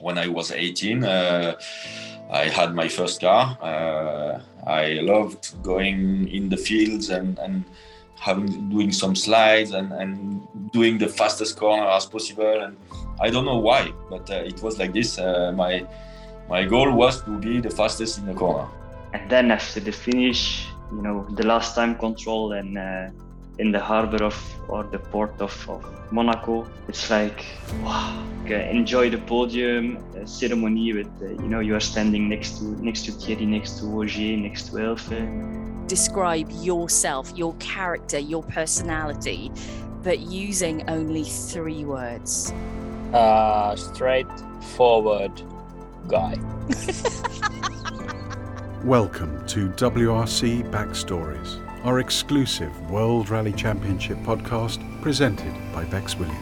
when I was 18, uh, I had my first car. Uh, I loved going in the fields and, and having doing some slides and, and doing the fastest corner as possible. And I don't know why, but uh, it was like this. Uh, my my goal was to be the fastest in the corner. And then after the finish, you know, the last time control and uh, in the harbor of or the port of, of Monaco. It's like wow, enjoy the podium uh, ceremony with uh, you know you are standing next to next to Thierry, next to Ogier, next to Elfyn. Describe yourself, your character, your personality, but using only three words. Uh, straightforward guy. Welcome to WRC Backstories our exclusive World Rally Championship podcast presented by Becs Williams.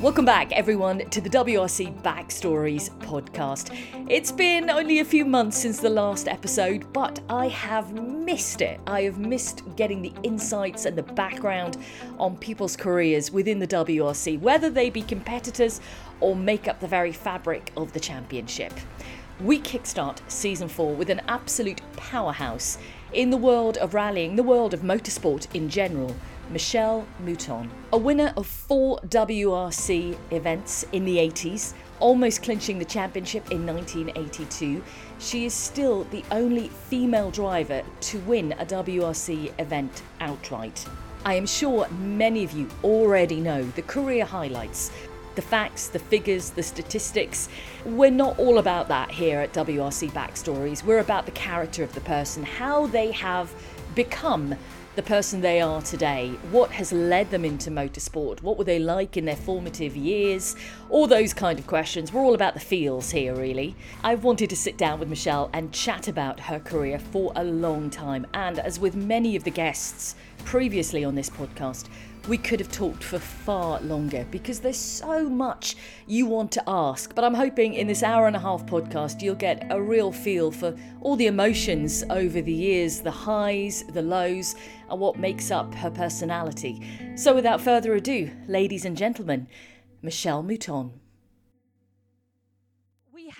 Welcome back, everyone, to the WRC Backstories podcast. It's been only a few months since the last episode, but I have missed it. I have missed getting the insights and the background on people's careers within the WRC, whether they be competitors or make up the very fabric of the championship. We kickstart season four with an absolute powerhouse in the world of rallying, the world of motorsport in general, Michèle Mouton, a winner of four WRC events in the 80s, almost clinching the championship in 1982, she is still the only female driver to win a WRC event outright. I am sure many of you already know the career highlights the facts, the figures, the statistics. We're not all about that here at WRC Backstories. We're about the character of the person, how they have become the person they are today, what has led them into motorsport, what were they like in their formative years, all those kind of questions. We're all about the feels here, really. I've wanted to sit down with Michèle and chat about her career for a long time, and as with many of the guests previously on this podcast, we could have talked for far longer because there's so much you want to ask. But I'm hoping in this hour and a half podcast, you'll get a real feel for all the emotions over the years the highs, the lows, and what makes up her personality. So without further ado, ladies and gentlemen, Michèle Mouton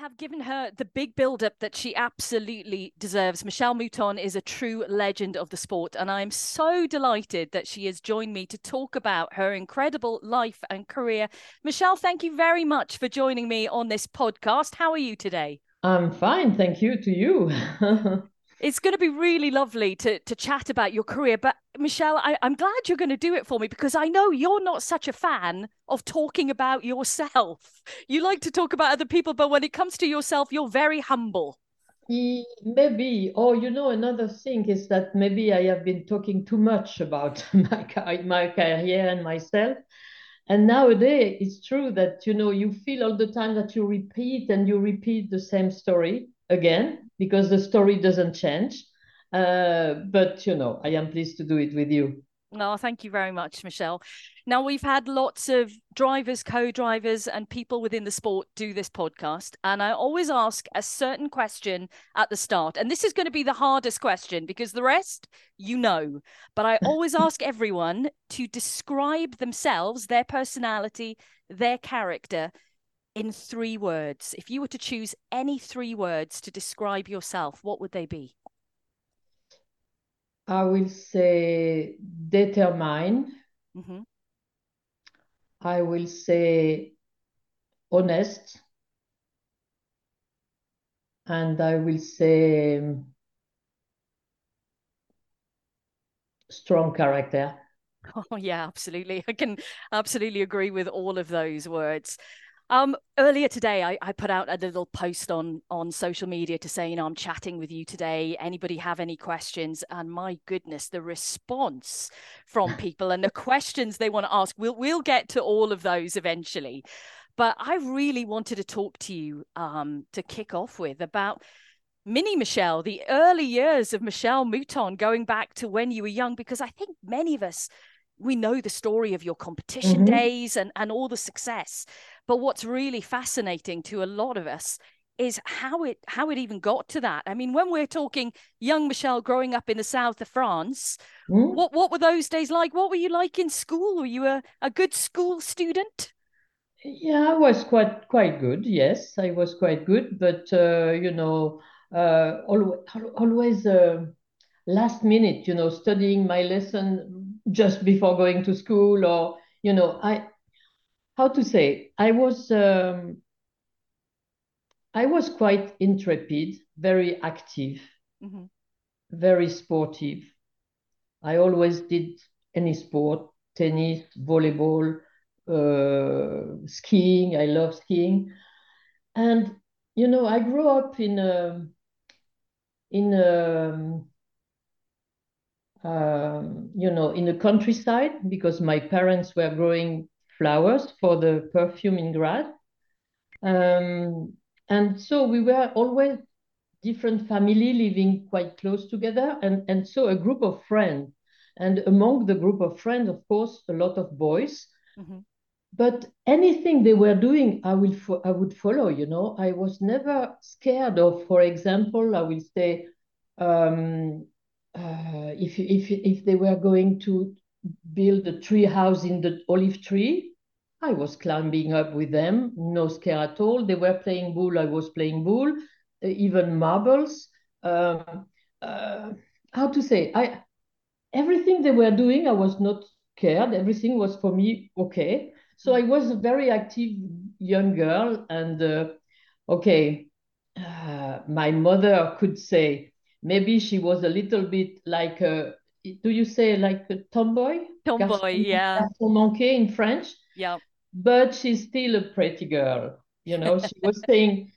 have given her the big build up that she absolutely deserves. Michèle Mouton is a true legend of the sport, and I'm so delighted that she has joined me to talk about her incredible life and career. Michèle, thank you very much for joining me on this podcast. How are you today? I'm fine, thank you to you. it's going to be really lovely to to chat about your career. But Michèle, I, I'm glad you're going to do it for me because I know you're not such a fan of talking about yourself. You like to talk about other people, but when it comes to yourself, you're very humble. Mm, maybe, or you know, another thing is that maybe I have been talking too much about my my career and myself. And nowadays, it's true that you know you feel all the time that you repeat and you repeat the same story again because the story doesn't change. Uh, but you know, I am pleased to do it with you. No, thank you very much, Michèle. Now, we've had lots of drivers, co drivers, and people within the sport do this podcast. And I always ask a certain question at the start. And this is going to be the hardest question because the rest you know. But I always ask everyone to describe themselves, their personality, their character in three words. If you were to choose any three words to describe yourself, what would they be? I will say determine. Mm-hmm. I will say honest. And I will say strong character. Oh, yeah, absolutely. I can absolutely agree with all of those words. Um, earlier today, I, I put out a little post on on social media to say, you know, I'm chatting with you today. Anybody have any questions? And my goodness, the response from people and the questions they want to ask. We'll we'll get to all of those eventually. But I really wanted to talk to you um, to kick off with about Mini Michèle, the early years of Michèle Mouton, going back to when you were young, because I think many of us we know the story of your competition mm-hmm. days and, and all the success. But what's really fascinating to a lot of us is how it how it even got to that. I mean, when we're talking young Michèle growing up in the south of France, mm-hmm. what what were those days like? What were you like in school? Were you a, a good school student? Yeah, I was quite quite good. Yes, I was quite good, but uh, you know, uh, always always uh, last minute. You know, studying my lesson just before going to school, or you know, I how to say I was um, I was quite intrepid, very active, Mhm. very sportive. I always did any sport, tennis, volleyball, uh, skiing. I love skiing. And you know, I grew up in a in a um, you know in the countryside because my parents were growing flowers for the perfume in Grasse. Um, and so we were always different family living quite close together and, and so a group of friends. And among the group of friends, of course, a lot of boys. Mhm. But anything they were doing, I will fo- I would follow. You know, I was never scared of. For example, I will say, um, uh, if if if they were going to build a tree house in the olive tree, I was climbing up with them, no scare at all. They were playing bull, I was playing bull, uh, even marbles. Um, uh, how to say? I everything they were doing, I was not scared. Everything was for me okay. So I was a very active young girl, and uh, okay, uh, my mother could say maybe she was a little bit like a. Do you say like a tomboy? Tomboy, Garçon- yeah. garçon manqué in French Yeah. but she's still a pretty girl. You know, she was saying,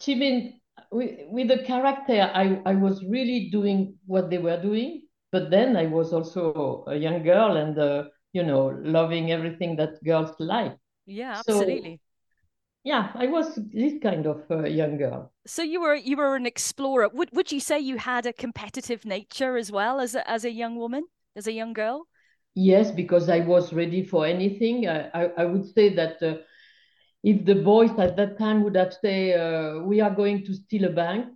she mean with, with the character, I, I was really doing what they were doing, but then I was also a young girl and, uh, you know, loving everything that girls like. Yeah, So- absolutely. Yeah, I was this kind of uh, young girl. So you were you were an explorer. Would would you say you had a competitive nature as well as a, as a young woman, as a young girl? Yes, because I was ready for anything. I, I, I would say that uh, if the boys at that time would have said, uh, we are going to steal a bank,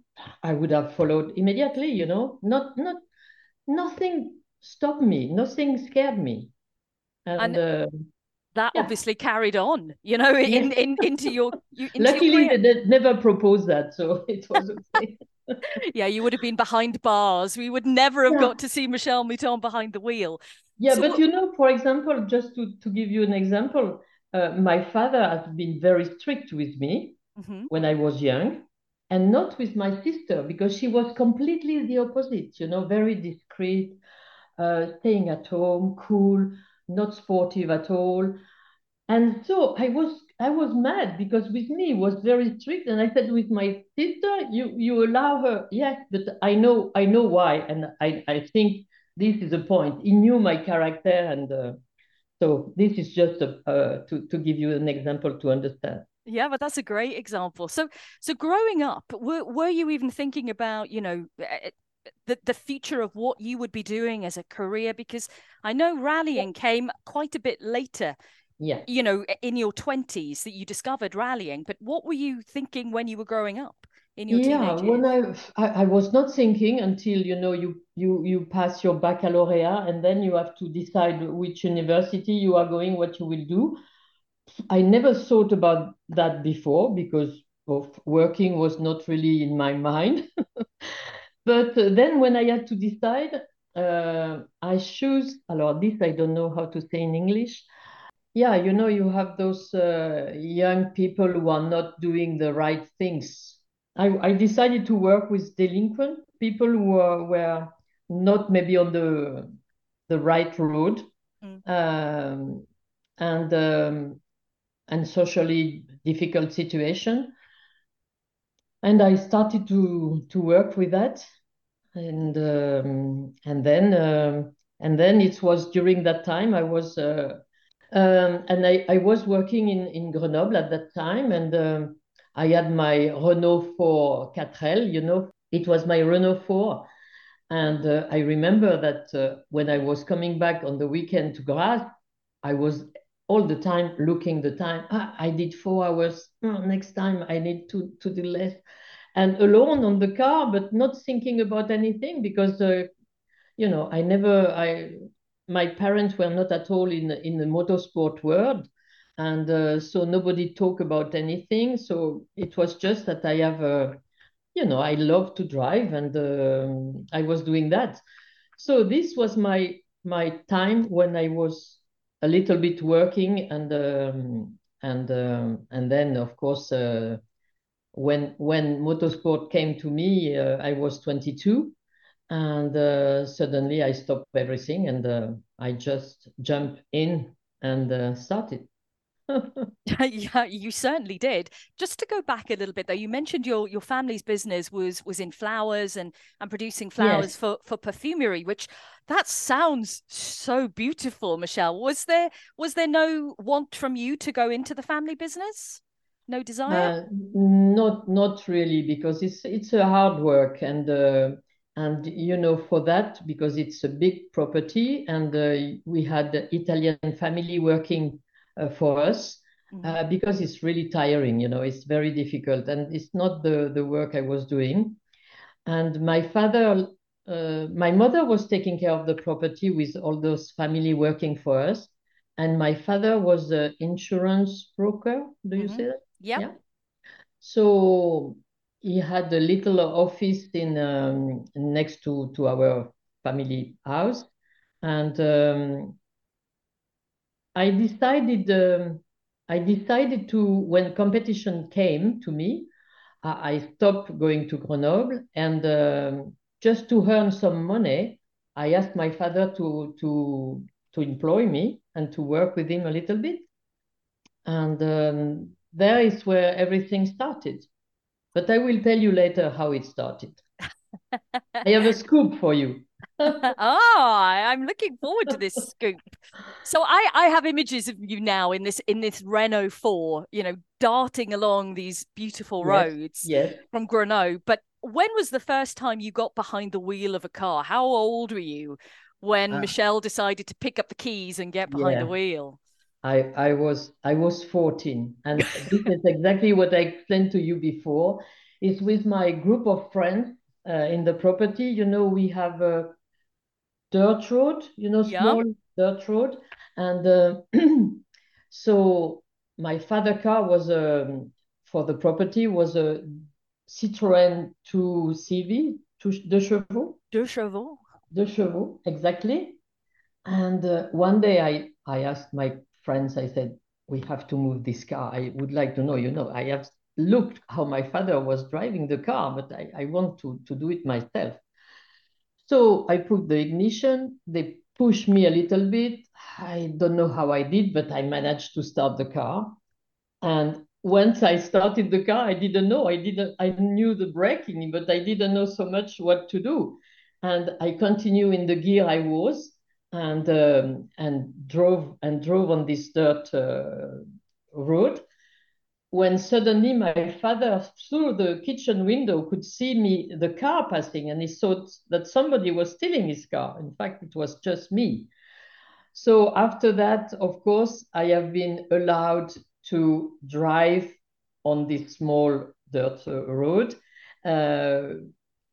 I would have followed immediately, you know. Not not nothing stopped me, nothing scared me. And, And- uh, That Yeah. obviously carried on, you know, in, in into your you, into luckily career. they, never proposed that, so it was okay. Yeah, you would have been behind bars. We would never have Yeah. got to see Michèle Mouton behind the wheel. Yeah, So but what- you know, for example, just to, to give you an example, uh, my father has been very strict with me. Mhm. when I was young, and not with my sister because she was completely the opposite, you know, very discreet, uh, staying at home, cool, not sportive at all. And so I was I was mad because with me was very strict, and I said with my sister, you you allow her, yes, but I know I know why, and I I think this is a point. He knew my character, and uh, so this is just a, uh, to to give you an example to understand. Yeah, but that's a great example. So, so growing up, were were you even thinking about, you know, the the future of what you would be doing as a career? Because I know rallying came quite a bit later, Yeah. you know, in your twenties that you discovered rallying. But what were you thinking when you were growing up in your Yeah, when? I, I I was not thinking until you know you you you pass your baccalaureate and then you have to decide which university you are going, what you will do. I never thought about that before because of working was not really in my mind. But uh, then when I had to decide, uh, I choose, alors this I don't know how to say in English. Yeah, you know, you have those uh, young people who are not doing the right things. I, I decided to work with delinquent people who are, were not maybe on the the right road Mm. um, and um, and socially difficult situation. And I started to to work with that, and um, and then um, and then it was during that time I was uh, um, and I, I was working in, in Grenoble at that time, and um, I had my Renault 4 4L, you know, it was my Renault 4. And uh, I remember that uh, when I was coming back on the weekend to Grasse, I was all the time looking the time. Ah, I did four hours. Oh, next time I need to, to do less. And alone on the car, but not thinking about anything because, uh, you know, I never, I, my parents were not at all in in the motorsport world, and uh, so nobody talk about anything. So it was just that I have a, you know, I love to drive, and um, I was doing that. So this was my my time when I was a little bit working, and um, and um, and then of course uh, when when motorsport came to me, uh, I was 22, and uh, suddenly I stopped everything and uh, I just jumped in and uh, started. yeah, you certainly did. Just to go back a little bit though, you mentioned your your family's business was was in flowers and and producing flowers yes. for for perfumery, which that sounds so beautiful, Michèle. Was there was there no want from you to go into the family business? No desire? Uh, not not really, because it's it's a hard work and uh, and you know for that because it's a big property and uh, we had Italian family working for us mm-hmm. uh, because it's really tiring. You know, it's very difficult, and it's not the the work I was doing. And my father, uh, my mother was taking care of the property with all those family working for us, and my father was an insurance broker. Do you mm-hmm. say that? Yep. Yeah. So he had a little office in um, next to to our family house, and um, I decided um, I decided to when competition came to me, I, I stopped going to Grenoble and um, just to earn some money, I asked my father to to to employ me and to work with him a little bit, and um, there is where everything started. But I will tell you later how it started. I have a scoop for you. Oh, I'm looking forward to this scoop. So I, I have images of you now in this in this Renault 4, you know, darting along these beautiful roads yes. from Grenoble. But when was the first time you got behind the wheel of a car? How old were you when uh, Michèle decided to pick up the keys and get behind yeah. the wheel? I, I was I was 14 and this is exactly what I explained to you before. Is with my group of friends uh, in the property. You know, we have a dirt road, you know, small yeah. dirt road. And uh, so my father car was um, for the property was a Citroën 2 CV, two, deux chevaux. Deux chevaux. Deux chevaux, exactly. And uh, one day I, I asked my friends, I said, we have to move this car. I would like to know, you know, I have looked how my father was driving the car, but I, I want to, to do it myself. So I put the ignition, they pushed me a little bit. I don't know how I did, but I managed to start the car. And once I started the car, I didn't know. I didn't I knew the braking, but I didn't know so much what to do. And I continue in the gear I was and um, and drove and drove on this dirt uh, road when suddenly my father through the kitchen window could see me the car passing and he thought that somebody was stealing his car. In fact it was just me. So after that of course i have been allowed to drive on this small dirt road uh,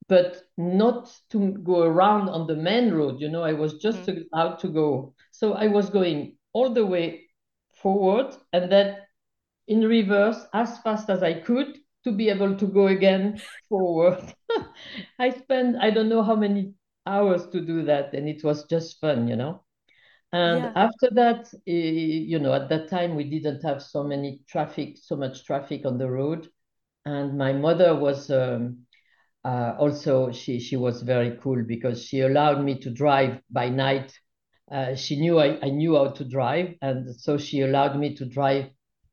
but not to go around on the main road you know i was just mm-hmm. allowed to go. So i was going all the way forward and then in reverse as fast as I could to be able to go again forward. I spent I don't know how many hours to do that, and it was just fun, you know. And yeah. after that, you know, at that time we didn't have so many traffic, so much traffic on the road, and my mother was. Um, uh, also, she she was very cool because she allowed me to drive by night. Uh, she knew I, I knew how to drive, and so she allowed me to drive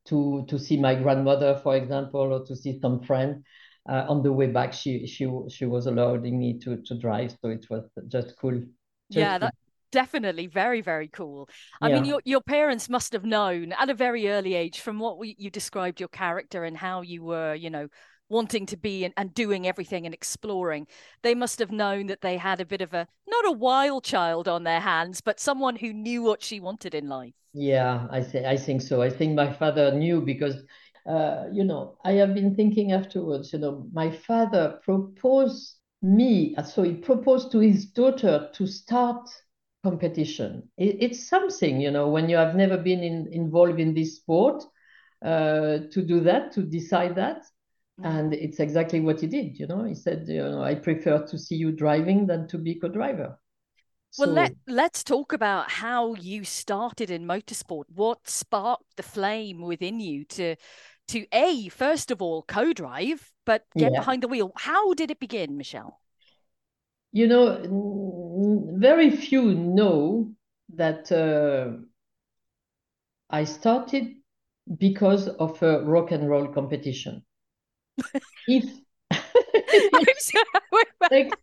to to see my grandmother, for example, or to see some friend. Uh, on the way back, she she she was allowing me to to drive, so it was just cool. Just yeah, that definitely very very cool. I yeah. mean, your your parents must have known at a very early age, from what we, you described your character and how you were, you know, wanting to be and, and doing everything and exploring. They must have known that they had a bit of a not a wild child on their hands, but someone who knew what she wanted in life. Yeah, I say I think so. I think my father knew because uh, you know, I have been thinking afterwards, you know, my father proposed me, so he proposed to his daughter to start competition. It, it's something, you know, when you have never been in, involved in this sport, uh, to do that, to decide that. And it's exactly what he did, you know. He said, you know, I prefer to see you driving than to be co-driver. Well, let let's talk about how you started in motorsport. What sparked the flame within you to to a first of all co-drive, but get Yeah. behind the wheel. How did it begin, Michèle? you know, very few know that uh, I started because of a rock and roll competition. If I'm sorry. wait, wait. Like,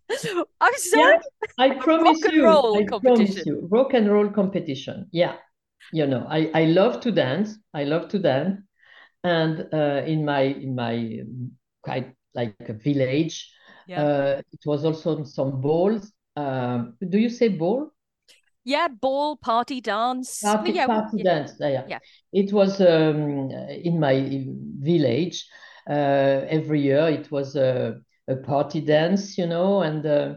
I'm sorry. I promise rock and you, roll I promise you, rock and roll competition. Yeah, you know, I I love to dance. I love to dance, and uh, in my in my quite like a village, Yeah. uh, it was also some balls. Um, do you say ball? Yeah, ball, party, dance. Party, yeah, party yeah. dance. Yeah, yeah. Yeah. It was um, in my village. Uh, every year it was a, a party dance, you know, and uh,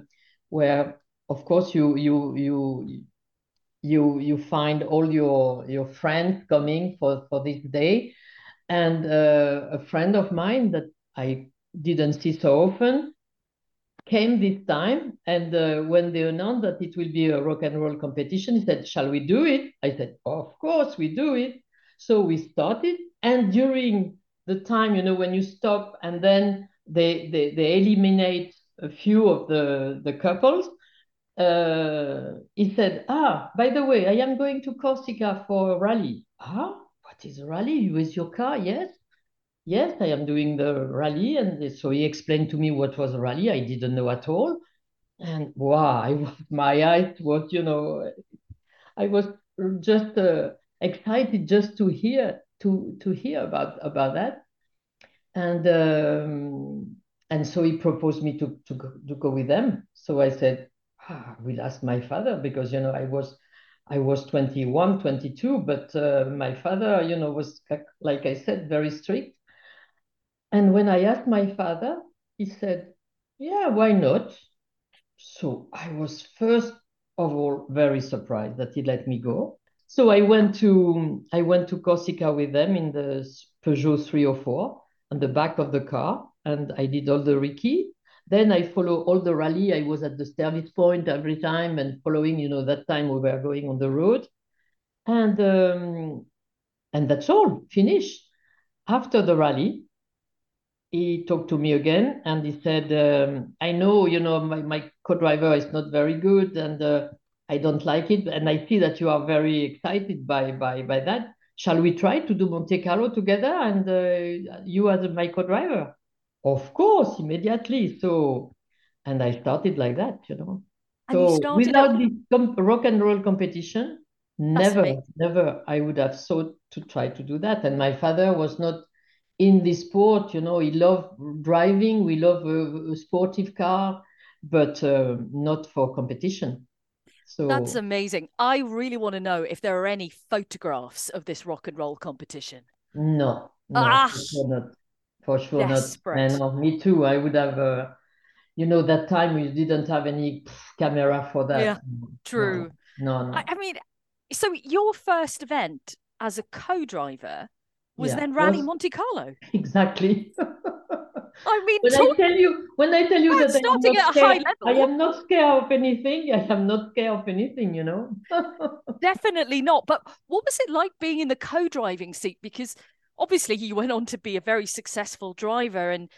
where, of course, you you you you you find all your your friends coming for for this day, and uh, a friend of mine that I didn't see so often came this time and uh, when they announced that it will be a rock and roll competition he said shall we do it? I said of course we do it. So we started and during the time you know when you stop and then they they, they eliminate a few of the the couples uh, he said ah by the way i am going to corsica for a rally ah what is a rally with your car yes yes, I am doing the rally. And so he explained to me what was a rally. I didn't know at all. And wow, I, my eyes was, you know, I was just uh, excited just to hear to to hear about about that. And um, and so he proposed me to to go, to go with them. So I said, ah, I will ask my father because you know I was I was 21, 22, but uh, my father, you know, was like I said, very strict. And when I asked my father, he said, Yeah, why not? So I was first of all very surprised that he let me go. So I went to I went to Corsica with them in the Peugeot 304 on the back of the car, and I did all the recce. Then I follow all the rally. I was at the service point every time and following. You know, that time we were going on the road, and um, and that's all finished. After the rally, he talked to me again and he said, um, I know, you know, my, my co-driver is not very good and uh, I don't like it. And I see that you are very excited by, by, by that. Shall we try to do Monte Carlo together and uh, you as my co-driver? Of course, immediately. So, and I started like that, you know. And So started without this com- rock and roll competition, never, amazing. never I would have thought to try to do that. And my father was not in this sport, you know, he loved driving, we love a, a sportive car, but uh, not for competition. So That's amazing. I really want to know if there are any photographs of this rock and roll competition. no, no, Ah. for sure not. For sure not. And uh, me too. I would have, uh, you know, that time we didn't have any camera for that. Yeah, No, True. No, no. I, I mean, so your first event as a co-driver was Yeah, then Rally was- Monte Carlo. exactly. I mean, when I talk, tell you, when I tell you that I am not at a high scared, I am not scared of anything. I am not scared of anything, you know. definitely not. But what was it like being in the co-driving seat? Because obviously you went on to be a very successful driver, and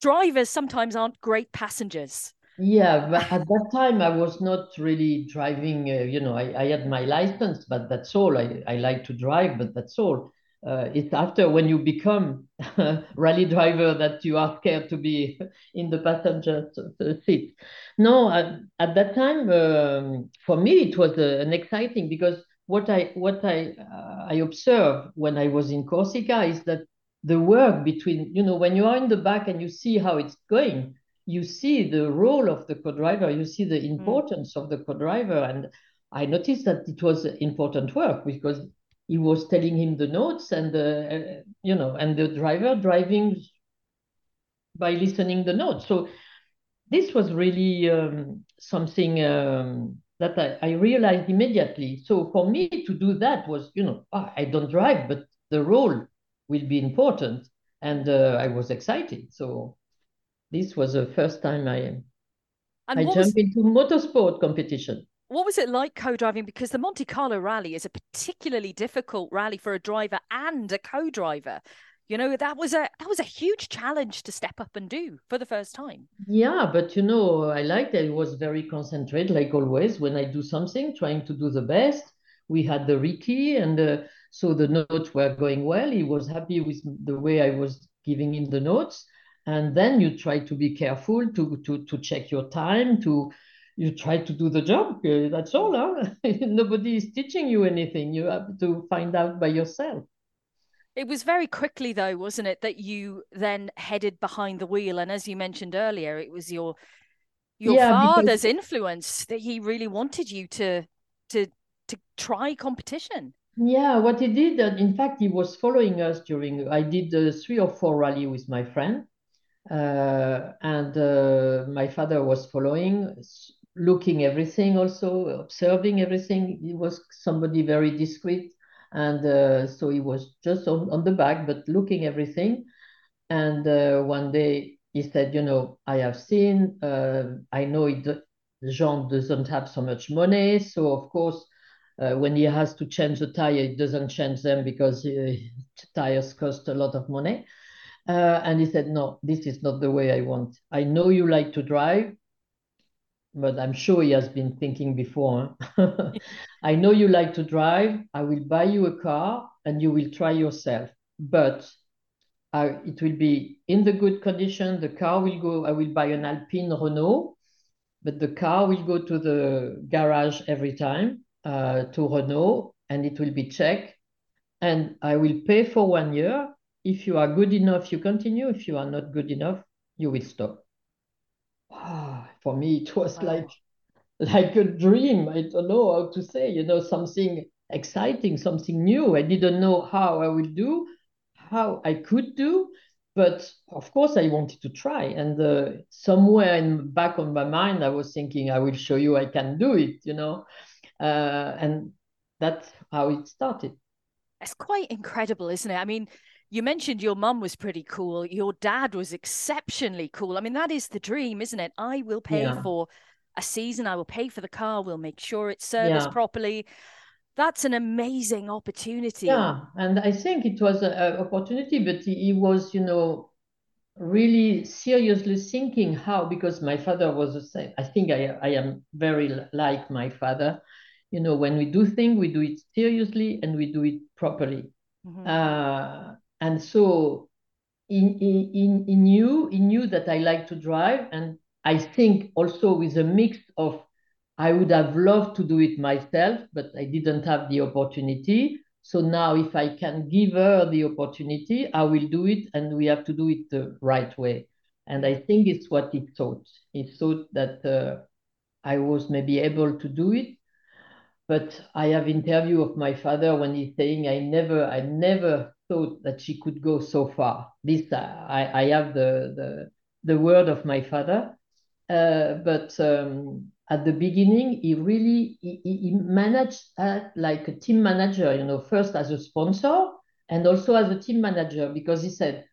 drivers sometimes aren't great passengers. Yeah, but at that time I was not really driving. Uh, you know, I, I had my license, but that's all. I, I like to drive, but that's all. Uh, it's after when you become a rally driver that you are scared to be in the passenger seat. No, at, at that time, um, for me it was uh, an exciting because what I what I uh, I observed when I was in Corsica is that the work between you know when you are in the back and you see how it's going you see the role of the co-driver, you see the importance of the co-driver. And I noticed that it was important work because he was telling him the notes and, uh, uh, you know, and the driver driving by listening the notes. So this was really um, something um, that I, I realized immediately. So for me to do that was, you know, oh, I don't drive, but the role will be important. And uh, I was excited. So this was the first time I, I jumped into motorsport competition. What was it like co-driving? Because the Monte Carlo Rally is a particularly difficult rally for a driver and a co-driver you know that was a that was a huge challenge to step up and do for the first time yeah but you know i liked it. it was very concentrated like always when i do something trying to do the best we had the recce and uh, so the notes were going well he was happy with the way i was giving him the notes and then you try to be careful to to to check your time to you try to do the job uh, that's all huh? nobody is teaching you anything you have to find out by yourself it was very quickly, though, wasn't it, that you then headed behind the wheel, and as you mentioned earlier, it was your your yeah, father's because... influence that he really wanted you to to to try competition. Yeah, what he did, uh, in fact, he was following us during. I did uh, three or four rally with my friend, uh, and uh, my father was following, looking everything, also observing everything. He was somebody very discreet and uh, so he was just on, on the back, but looking everything. And uh, one day he said, you know, I have seen, uh, I know it, Jean doesn't have so much money. So of course, uh, when he has to change the tire, he doesn't change them because uh, tires cost a lot of money. Uh, and he said, no, this is not the way I want. I know you like to drive but I'm sure he has been thinking before. I know you like to drive. I will buy you a car and you will try yourself. But uh, it will be in the good condition. The car will go, I will buy an Alpine Renault, but the car will go to the garage every time uh, to Renault and it will be checked. And I will pay for one year. If you are good enough, you continue. If you are not good enough, you will stop ah, for me it was wow. like like a dream. I don't know how to say, you know, something exciting, something new. I didn't know how I would do, how I could do, but of course I wanted to try. And uh, somewhere in back of my mind, I was thinking, I will show you I can do it, you know, uh, and that's how it started. It's quite incredible, isn't it? I mean, you mentioned your mum was pretty cool. Your dad was exceptionally cool. I mean, that is the dream, isn't it? I will pay yeah. for a season. I will pay for the car. We'll make sure it's serviced yeah. properly. That's an amazing opportunity. Yeah, and I think it was an opportunity, but he, he was, you know, really seriously thinking how because my father was the same. I think I I am very like my father. You know, when we do things, we do it seriously and we do it properly. Mm-hmm. Uh, and so he, he, he, knew he knew that I like to drive, and I think also with a mix of I would have loved to do it myself, but I didn't have the opportunity. So now, if I can give her the opportunity, I will do it, and we have to do it the right way. And I think it's what he thought. He thought that uh, I was maybe able to do it, but I have interview of my father when he's saying I never, I never thought that she could go so far. This I, I have the, the the word of my father, uh, but um, at the beginning he really he, he managed like a team manager. You know, first as a sponsor and also as a team manager because he said,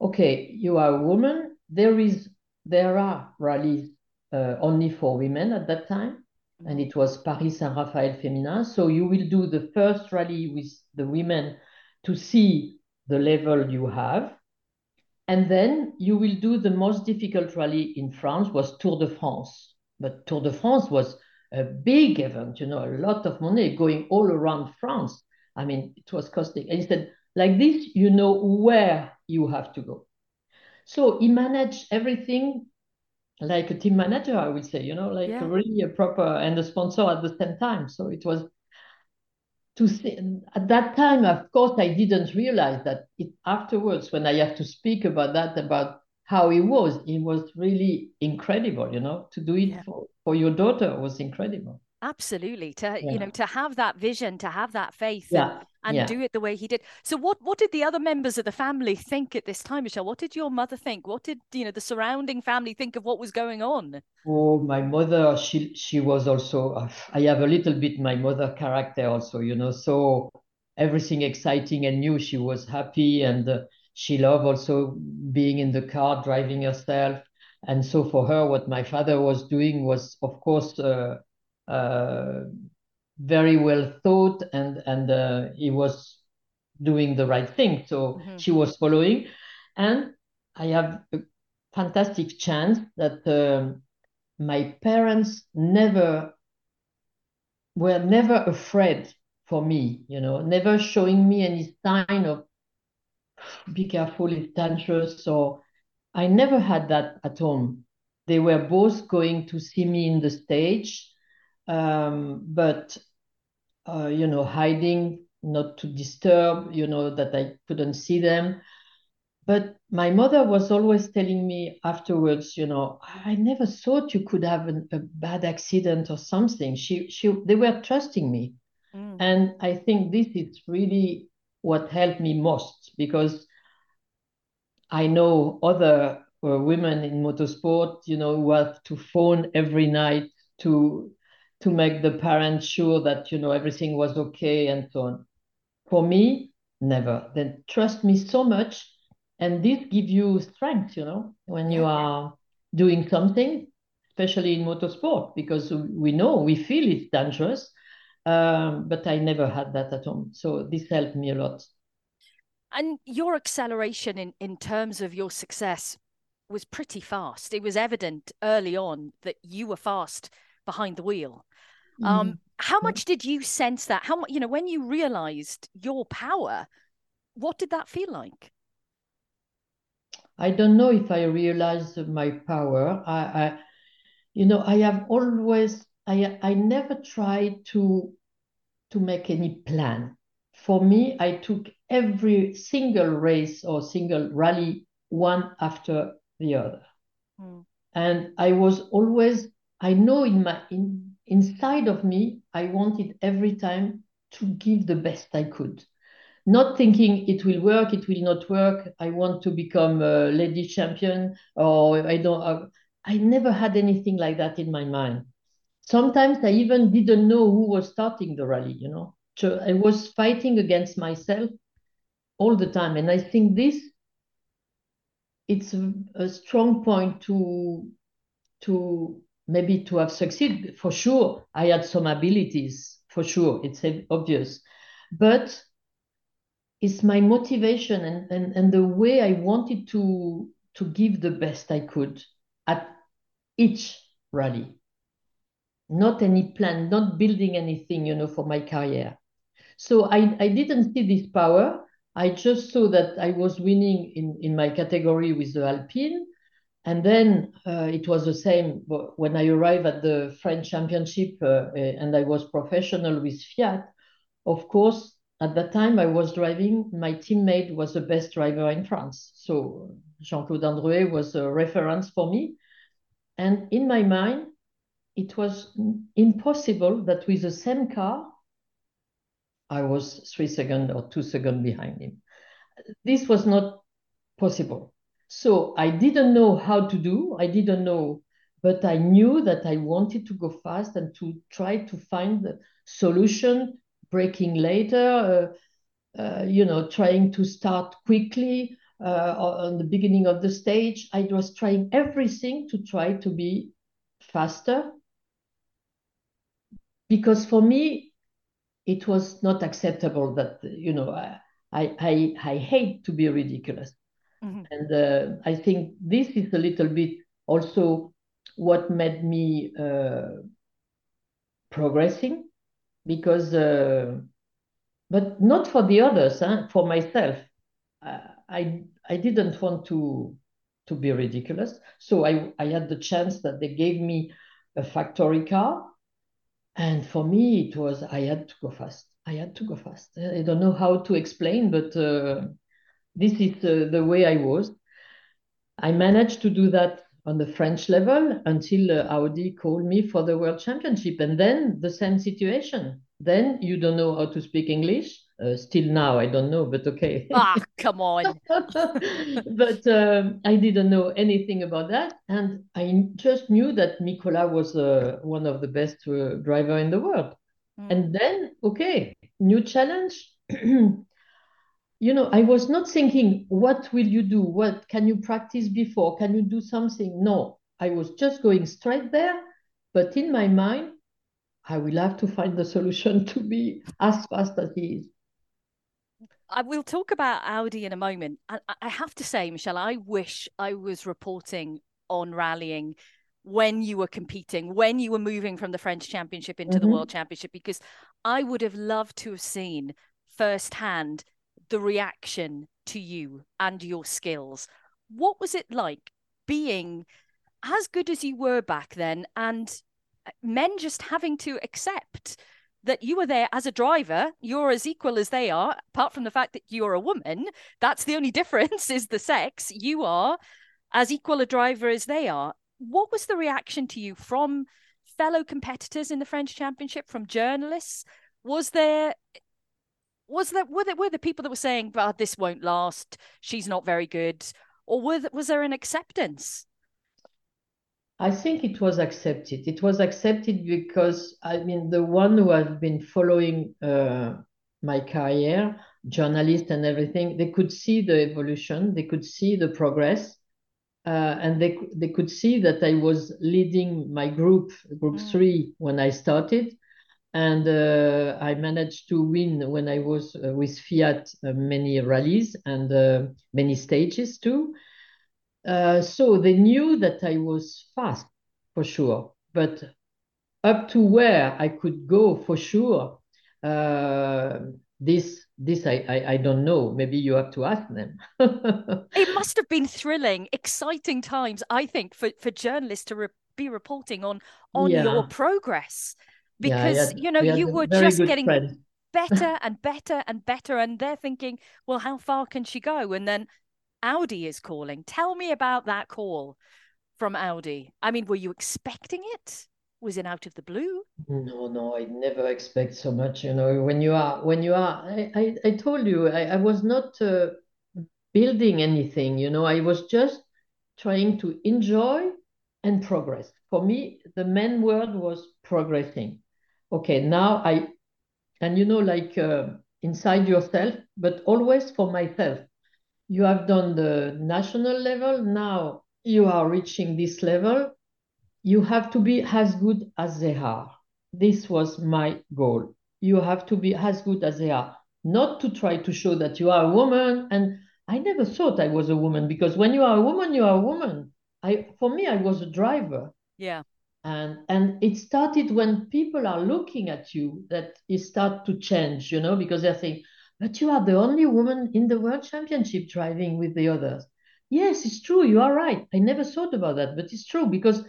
"Okay, you are a woman. There is there are rallies uh, only for women at that time." And it was Paris Saint Raphael Féminin. So you will do the first rally with the women to see the level you have. And then you will do the most difficult rally in France was Tour de France. But Tour de France was a big event, you know, a lot of money going all around France. I mean, it was costing. And he said, like this, you know where you have to go. So he managed everything like a team manager, I would say, you know, like yeah. really a proper and a sponsor at the same time. So it was to see at that time of course i didn't realize that it afterwards when i have to speak about that about how it was it was really incredible you know to do it yeah. for, for your daughter was incredible absolutely to yeah. you know to have that vision to have that faith yeah. and Yeah. do it the way he did. So what what did the other members of the family think at this time, Michèle? What did your mother think? What did you know the surrounding family think of what was going on? Oh, my mother, she she was also, uh, I have a little bit my mother character also, you know, so everything exciting and new, she was happy and uh, she loved also being in the car, driving herself. And so for her, what my father was doing was, of course, uh, uh, very well thought and and uh, he was doing the right thing. So Mhm. she was following. And I have a fantastic chance that um, my parents never were never afraid for me, you know, never showing me any sign of be careful, it's dangerous. So I never had that at home. They were both going to see me in the stage, um, but uh, you know, hiding, not to disturb, you know, that I couldn't see them. But my mother was always telling me afterwards, you know, I never thought you could have an, a bad accident or something. She, she, they were trusting me. Mm. And I think this is really what helped me most because I know other uh, women in motorsport, you know, who have to phone every night to to make the parents sure that you know everything was okay and so on. For me, never. They trust me so much, and this gives you strength, you know, when you are doing something, especially in motorsport, because we know we feel it's dangerous. Um, but I never had that at home, so this helped me a lot. And your acceleration in, in terms of your success was pretty fast. It was evident early on that you were fast behind the wheel. Um, how much did you sense that? How much, you know, when you realized your power, what did that feel like? I don't know if I realized my power. I, I you know, I have always, I, I never tried to, to make any plan. For me, I took every single race or single rally one after the other. Mm. And I was always, I know in my, in, inside of me, I wanted every time to give the best I could not thinking it will work, it will not work. I want to become a lady champion, or I don't. Uh, I never had anything like that in my mind. Sometimes I even didn't know who was starting the rally. You know, so I was fighting against myself all the time, and I think this it's a strong point to to maybe to have succeeded for sure. I had some abilities for sure. It's obvious, but it's my motivation and, and, and the way I wanted to to give the best I could at each rally. Not any plan, not building anything, you know, for my career. So I, I didn't see this power. I just saw that I was winning in, in my category with the Alpine. And then uh, it was the same when I arrived at the French Championship uh, and I was professional with Fiat. Of course, at that time I was driving, my teammate was the best driver in France. So Jean-Claude Andruet was a reference for me. And in my mind, it was impossible that with the same car, I was three seconds or two seconds behind him. This was not possible. So I didn't know how to do, I didn't know, but I knew that I wanted to go fast and to try to find the solution breaking later, uh, uh, you know, trying to start quickly uh, on the beginning of the stage. I was trying everything to try to be faster because for me, it was not acceptable that, you know, I, I, I hate to be ridiculous. Mm-hmm. And uh, I think this is a little bit also what made me uh, progressing because uh, but not for the others huh? for myself uh, i i didn't want to to be ridiculous so i i had the chance that they gave me a factory car and for me it was i had to go fast i had to go fast i don't know how to explain but uh, this is uh, the way i was i managed to do that on the French level until uh, Audi called me for the World Championship. And then the same situation. Then you don't know how to speak English Uh, still now, I don't know, but okay. Ah, come on. but um, I didn't know anything about that, and I just knew that Mikkola was uh, one of the best uh, driver in the world. Mm. And then, okay, new challenge. you know, I was not thinking, what will you do? What can you practice before? Can you do something? No, I was just going straight there. But in my mind, I will have to find the solution to be as fast as he is. I will talk about Audi in a moment. I, I have to say, Michèle, I wish I was reporting on rallying when you were competing, when you were moving from the French Championship into Mm-hmm. the World Championship, because I would have loved to have seen firsthand the reaction to you and your skills. What was it like being as good as you were back then and uh, men just having to accept that you were there as a driver you're as equal as they are apart from the fact that you're a woman? That's the only difference is the sex. You are as equal a driver as they are. What was the reaction to you from fellow competitors in the french championship from journalists? Was there was there were there were the people that were saying oh, this won't last she's not very good or there, was there an acceptance I think it was accepted. It was accepted because I mean the one who have been following uh, my career, journalist and everything, they could see the evolution, they could see the progress, uh, and they they could see that I was leading my group, group Mm. three, when I started, and uh, I managed to win when I was uh, with Fiat uh, many rallies and uh, many stages too. Uh, so they knew that I was fast for sure, but up to where I could go for sure, uh, this this I, I I don't know. Maybe you have to ask them. it must have been thrilling exciting times i think for for journalists to re- be reporting on on Yeah. your progress Yeah, because had- you know you were just getting friend. better and better and better and they're thinking well how far can she go and then audi is calling tell me about that call from audi i mean were you expecting it was it out of the blue No, no, I never expect so much. You know, when you are, when you are, I, I, I told you, I, I was not uh, building anything. You know, I was just trying to enjoy and progress. For me, the main word was progressing. Okay, now I, and you know, like uh, inside yourself, but always for myself. You have done the national level. Now you are reaching this level you have to be as good as they are. This was my goal. You have to be as good as they are, not to try to show that you are a woman. And I never thought I was a woman because when you are a woman, you are a woman. I, for me, I was a driver. yeah And, and it started when people are looking at you that it start to change, you know, because they're saying, but you are the only woman in the world championship driving with the others. Yes, it's true. You are right. I never thought about that, but it's true because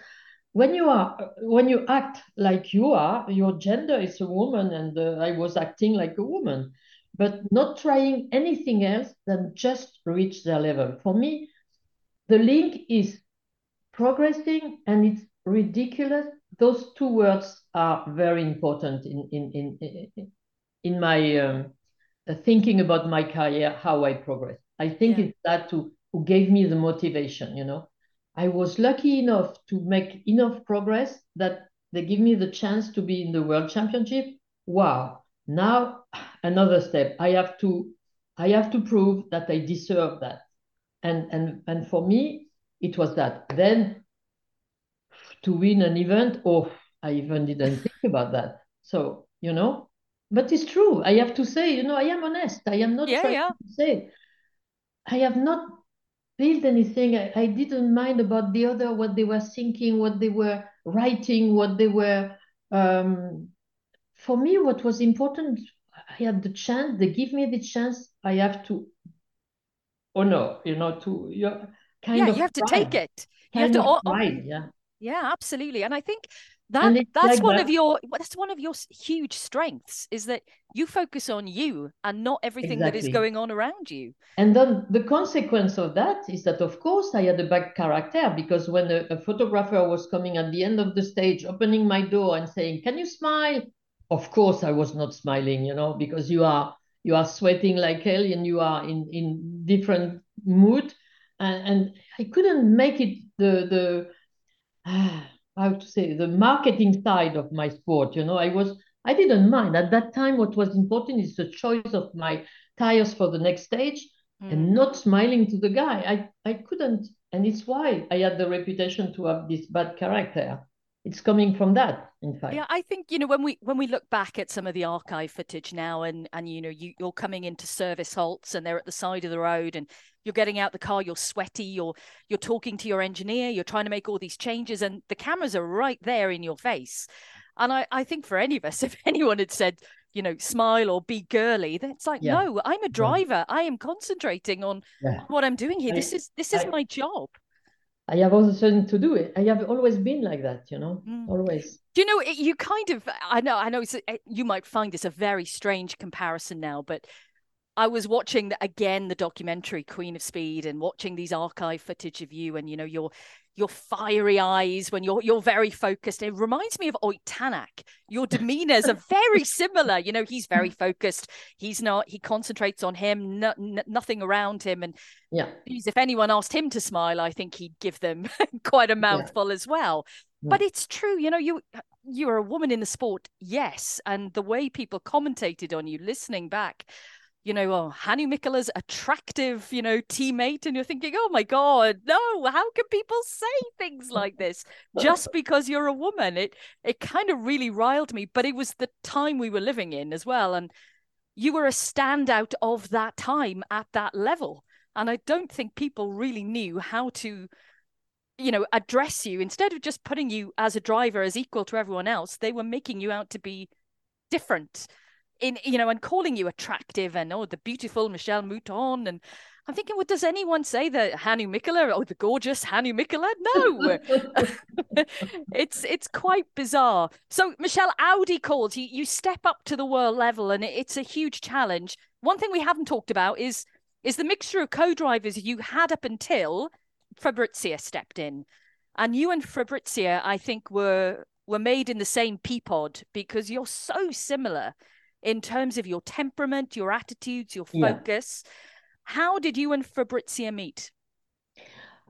when you are when you act like you are your gender is a woman and uh, i was acting like a woman but not trying anything else than just reach their level for me the link is progressing and it's ridiculous those two words are very important in in in in, my um, uh, thinking about my career how i progress i think Yeah. it's that to who gave me the motivation you know I was lucky enough to make enough progress that they give me the chance to be in the world championship. Wow. Now another step. I have to I have to prove that I deserve that. And and and for me, it was that. Then to win an event, oh, I even didn't think about that. So, you know, but it's true. I have to say, you know, I am honest. I am not Yeah, trying yeah. to say I have not built anything. I, I didn't mind about the other, what they were thinking, what they were writing, what they were. Um, for me, what was important, I had the chance. They give me the chance. I have to honor, you know, to your kind yeah of you have to take it you have to of o- o- pride, yeah. Yeah absolutely and i think that that's like one that. of your that's one of your huge strengths is that you focus on you and not everything that is going on around you And then the consequence of that is that, of course, I had a bad character because when a, a photographer was coming at the end of the stage, opening my door and saying, Can you smile? Of course, I was not smiling, you know, because you are you are sweating like hell and you are in in different mood and, and i couldn't make it the the how to say the marketing side of my sport you know i was i didn't mind. At that time what was important is the choice of my tires for the next stage mm. and not smiling to the guy. I i couldn't and it's why i had the reputation to have this bad character. It's coming from that in fact. Yeah i think you know when we when we look back at some of the archive footage now and and you know you, you're coming into service halts and they're at the side of the road and you're getting out the car you're sweaty you're you're talking to your engineer you're trying to make all these changes and the cameras are right there in your face and i i think for any of us if anyone had said you know smile or be girly then it's like yeah. no i'm a driver yeah. i am concentrating on yeah. what i'm doing here I, this is this is I, my job I have also to do it. I have always been like that, you know, mm. always. Do you know, you kind of, I know, I know it's, you might find this a very strange comparison now, but I was watching the, again the documentary Queen of Speed and watching these archive footage of you and, you know, your your fiery eyes when you're you're very focused. It reminds me of Ott Tänak. Your demeanors are very similar. You know, he's very focused. He's not. He concentrates on him. No, nothing around him. And yeah, if anyone asked him to smile, I think he'd give them quite a mouthful yeah. as well. Yeah. But it's true. You know, you you are a woman in the sport, yes, and the way people commentated on you, listening back you know, oh, Hannu Mikkola's attractive, you know, teammate, and you're thinking, oh my God, no, how can people say things like this just because you're a woman? It it kind of really riled me, but it was the time we were living in as well. And you were a standout of that time at that level. And I don't think people really knew how to, you know, address you. Instead of just putting you as a driver as equal to everyone else, they were making you out to be different in you know and calling you attractive and oh the beautiful Michèle Mouton and I'm thinking, well, does anyone say that Hannu Mikkola or oh, the gorgeous Hannu Mikkola? No, it's it's quite bizarre. So, Michelle Audi calls you. You step up to the world level, and it's a huge challenge. One thing we haven't talked about is is the mixture of co-drivers you had up until Fabrizia stepped in, and you and Fabrizia, I think, were were made in the same peapod because you're so similar in terms of your temperament, your attitudes, your focus. Yeah. How did you and Fabrizia meet?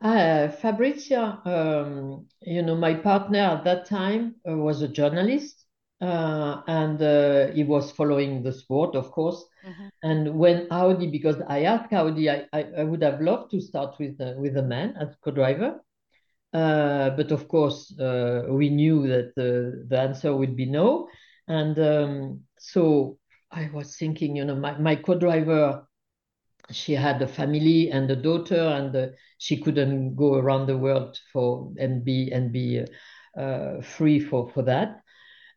Uh, Fabrizia, um, you know, my partner at that time uh, was a journalist, uh, and uh, he was following the sport, of course. Mm-hmm. And when Audi, because I asked Audi, I, I, I, would have loved to start with uh, with a man as co-driver, uh, but of course we knew that the answer would be no. And um, so I was thinking, you know, my, my co-driver, she had a family and a daughter, and uh, she couldn't go around the world for and be and be uh, free for for that.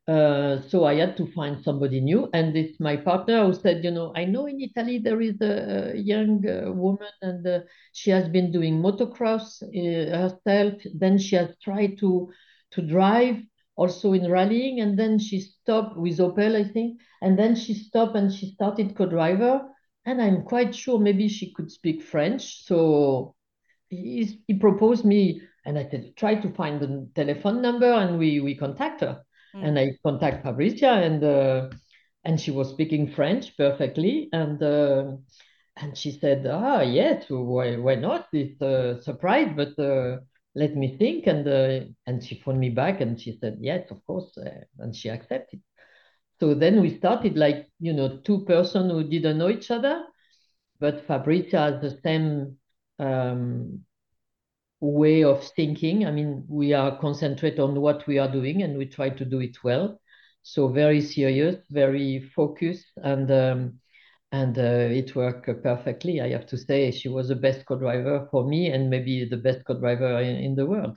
Uh, so I had to find somebody new, and it's my partner who said, you know, I know in Italy there is a, young uh, woman, and uh, she has been doing motocross uh, herself. Then she has tried to to drive, also in rallying, and then she stopped with Opel, I think, and then she stopped and she started co-driver, and I'm quite sure maybe she could speak French. So he, he proposed me, and I try to find the telephone number, and we we contact her, mm. and I contact Fabrizia, and uh, and she was speaking French perfectly, and. Uh, and she said, "Ah, yes, why, why not? It's a surprise, but uh, let me think and uh, and she phoned me back and she said yes of course uh, and she accepted. So then we started like you know two person who didn't know each other but fabrizia has the same um, way of thinking. I mean we are concentrate on what we are doing and we try to do it well. So very serious very focused and um, and uh, it worked perfectly. I have to say, she was the best co-driver for me, and maybe the best co-driver in, in the world.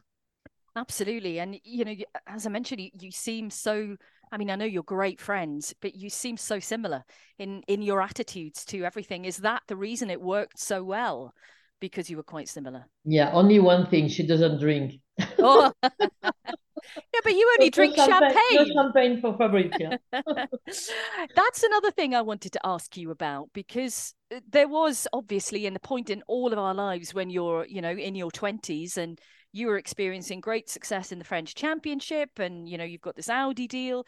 Absolutely, and you know, as I mentioned, you, you seem so. I mean, I know you're great friends, but you seem so similar in in your attitudes to everything. Is that the reason it worked so well? Because you were quite similar. Yeah, only one thing: she doesn't drink. Oh. Yeah, but you only drink champagne. champagne. No champagne for Fabrizia. That's another thing I wanted to ask you about because uh, there was obviously in the point in all of our lives when you're, you know, in your 20s and you were experiencing great success in the French championship and, you know, you've got this Audi deal.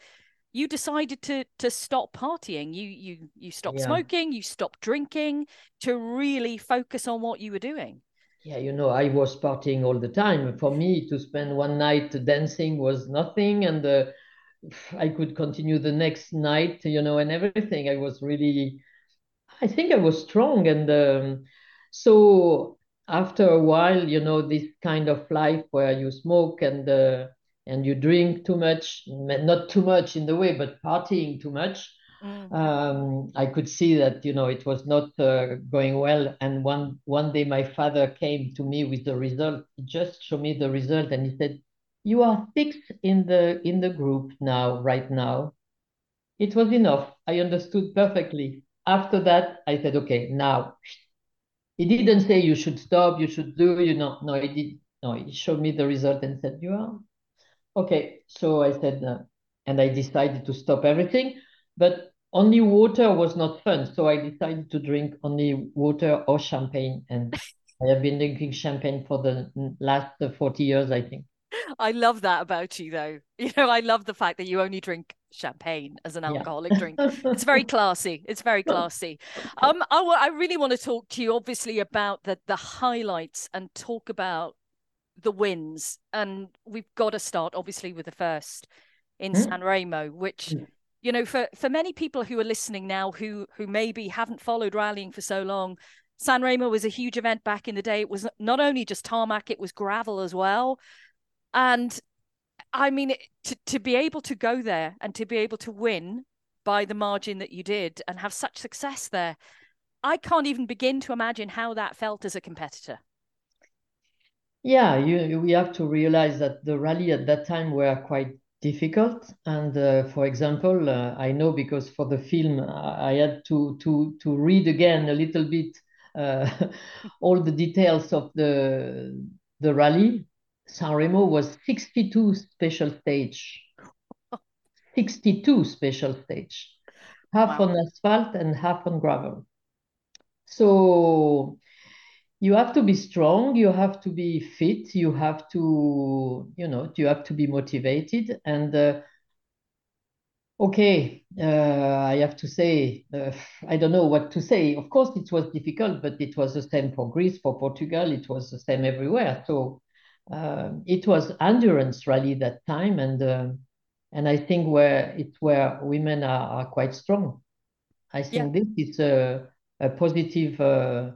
you decided to to stop partying. You you you stopped Yeah. smoking. You stopped drinking to really focus on what you were doing. Yeah, you know, I was partying all the time. For me, to spend one night dancing was nothing, and uh, I could continue the next night, you know, and everything. I was really, I think I was strong, and um, so after a while, you know, this kind of life where you smoke and uh, and you drink too much, not too much in the way, but partying too much um, I could see that you know it was not uh, going well. And one one day my father came to me with the result. He just showed me the result, and he said, "You are sixth in the in the group now, right now." It was enough. I understood perfectly. After that, I said, "Okay, now." He didn't say you should stop, you should do, you know. No, he did. No, he showed me the result and said, "You are okay." So I said, uh, and I decided to stop everything, but only water was not fun. So I decided to drink only water or champagne. And I have been drinking champagne for the last 40 years, I think. I love that about you, though. You know, I love the fact that you only drink champagne as an Yeah. alcoholic drink. It's very classy. It's very classy. Um, I, I really want to talk to you, obviously, about the the highlights and talk about the wins. And we've got to start, obviously, with the first in Mm. San Remo, which Mm. You know, for for many people who are listening now, who who maybe haven't followed rallying for so long. San Remo was a huge event back in the day. It was not only just tarmac, it was gravel as well. And I mean, to, to be able to go there and to be able to win by the margin that you did and have such success there, I can't even begin to imagine how that felt as a competitor. Yeah, you, we have to realize that the rally at that time were quite difficult. And uh, for example, uh, I know because for the film I I had to to to read again a little bit uh, all the details of the the rally. San Remo was 62 special stage, 62 special stage, half Wow. on asphalt and half on gravel. So you have to be strong you have to be fit you have to you know you have to be motivated. And uh, okay uh, i have to say uh, i don't know what to say. Of course it was difficult but it was the same for greece for portugal it was the same everywhere. So uh, it was endurance rally that time and uh, and i think where it's where women are, are quite strong. I think this is a, a positive uh,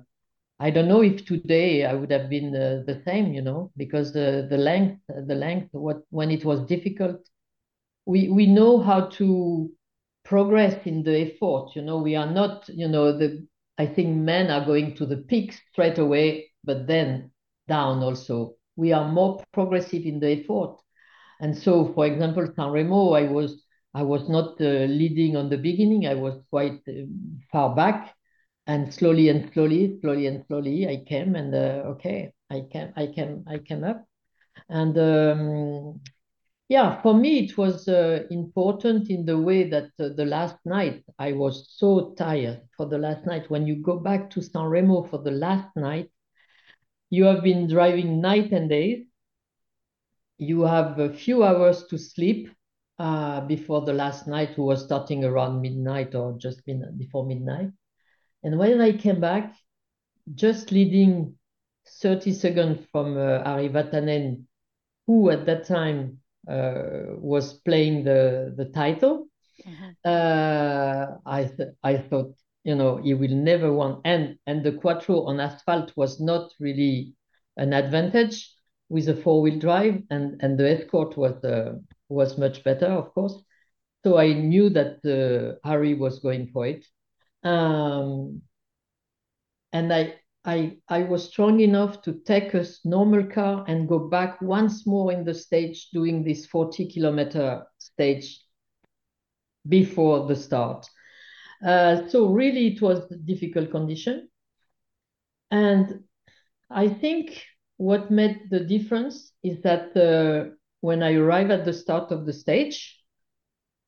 I don't know if today I would have been uh, the same, you know, because the the length, the length, what when it was difficult, we we know how to progress in the effort. You know, we are not, you know, the I think men are going to the peak straight away, but then down also. We are more progressive in the effort, and so, for example, San Remo, I was I was not uh, leading on the beginning. I was quite um, far back and slowly and slowly, slowly and slowly, I came and uh, okay, I came, I came, I came up, and um, yeah, for me it was uh, important in the way that uh, the last night I was so tired for the last night. When you go back to San Remo for the last night, you have been driving night and day. You have a few hours to sleep uh, before the last night, who was starting around midnight or just before midnight. And when I came back, just leading 30 seconds from uh, Ari Vatanen, who at that time uh, was playing the, the title, uh, I, th- I thought, you know, he will never win. And, and the Quattro on asphalt was not really an advantage with a four-wheel drive, and, and the Escort was, uh, was much better, of course. So I knew that uh, Ari was going for it. Um, and I, I, I was strong enough to take a normal car and go back once more in the stage doing this 40 kilometer stage before the start. Uh, so really it was a difficult condition. And I think what made the difference is that uh, when I arrive at the start of the stage,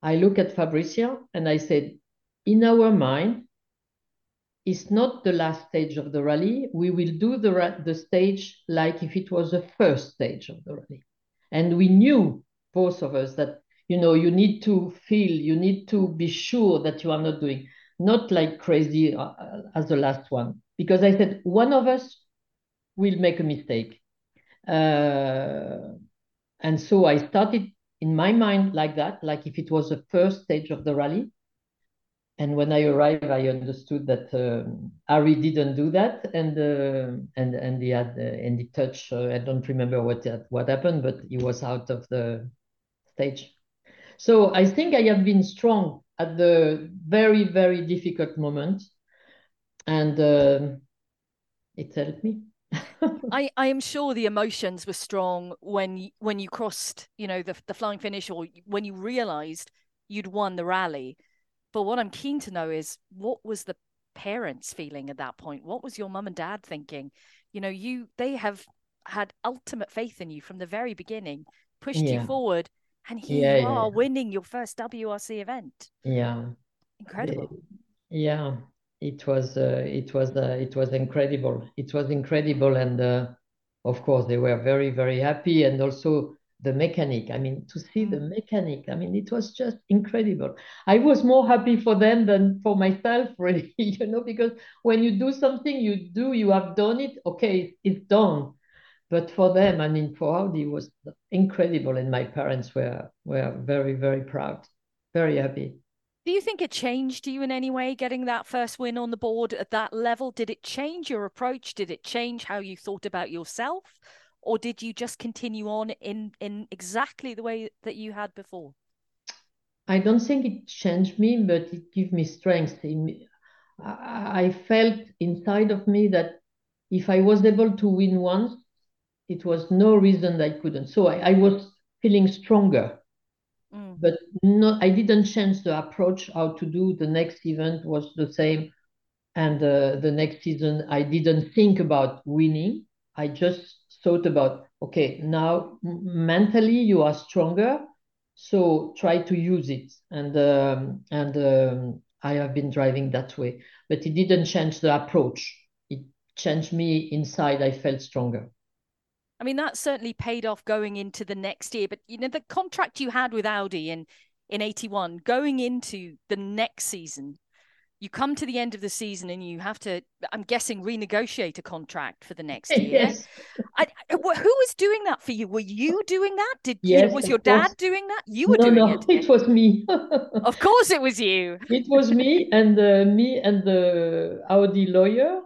I look at Fabrizia and I said, in our mind, it's not the last stage of the rally. We will do the, the stage like if it was the first stage of the rally. And we knew, both of us, that you know, you need to feel, you need to be sure that you are not doing, not like crazy uh, as the last one. Because I said, one of us will make a mistake. Uh, and so I started in my mind like that, like if it was the first stage of the rally. And when I arrived, I understood that um, Ari didn't do that, and uh, and and he had uh, and he touched. Uh, I don't remember what what happened, but he was out of the stage. So I think I have been strong at the very very difficult moment, and uh, it helped me. I, I am sure the emotions were strong when when you crossed, you know, the the flying finish, or when you realised you'd won the rally. But what I'm keen to know is what was the parents feeling at that point? What was your mum and dad thinking? You know, you they have had ultimate faith in you from the very beginning, pushed yeah. you forward, and here yeah, you are yeah. winning your first WRC event. Yeah, incredible. Yeah, it was uh, it was uh, it was incredible. It was incredible, and uh, of course they were very very happy, and also the mechanic. I mean, to see the mm. mechanic. I mean, it was just incredible. I was more happy for them than for myself, really. You know, because when you do something, you do, you have done it. Okay, it's done. But for them, I mean, for Audi, was incredible, and my parents were were very very proud, very happy. Do you think it changed you in any way getting that first win on the board at that level? Did it change your approach? Did it change how you thought about yourself? Or did you just continue on in, in exactly the way that you had before? I don't think it changed me, but it gave me strength. I felt inside of me that if I was able to win once, it was no reason I couldn't. So I, I was feeling stronger Mm. But no, I didn't change the approach. How to do the next event was the same, and uh, the next season I didn't think about winning. I just thought about okay, now mentally you are stronger, so try to use it. And um, and um, I have been driving that way, but it didn't change the approach. It changed me inside. I felt stronger. I mean, that certainly paid off going into the next year. But you know, the contract you had with Audi in in eighty one, going into the next season, you come to the end of the season and you have to, I'm guessing, renegotiate a contract for the next year. Yes. I, who was doing that for you? Were you doing that? Did yes, you know, was your dad course. doing that? You were no, doing no, it. It was me. of course, it was you. it was me and uh, me and the Audi lawyer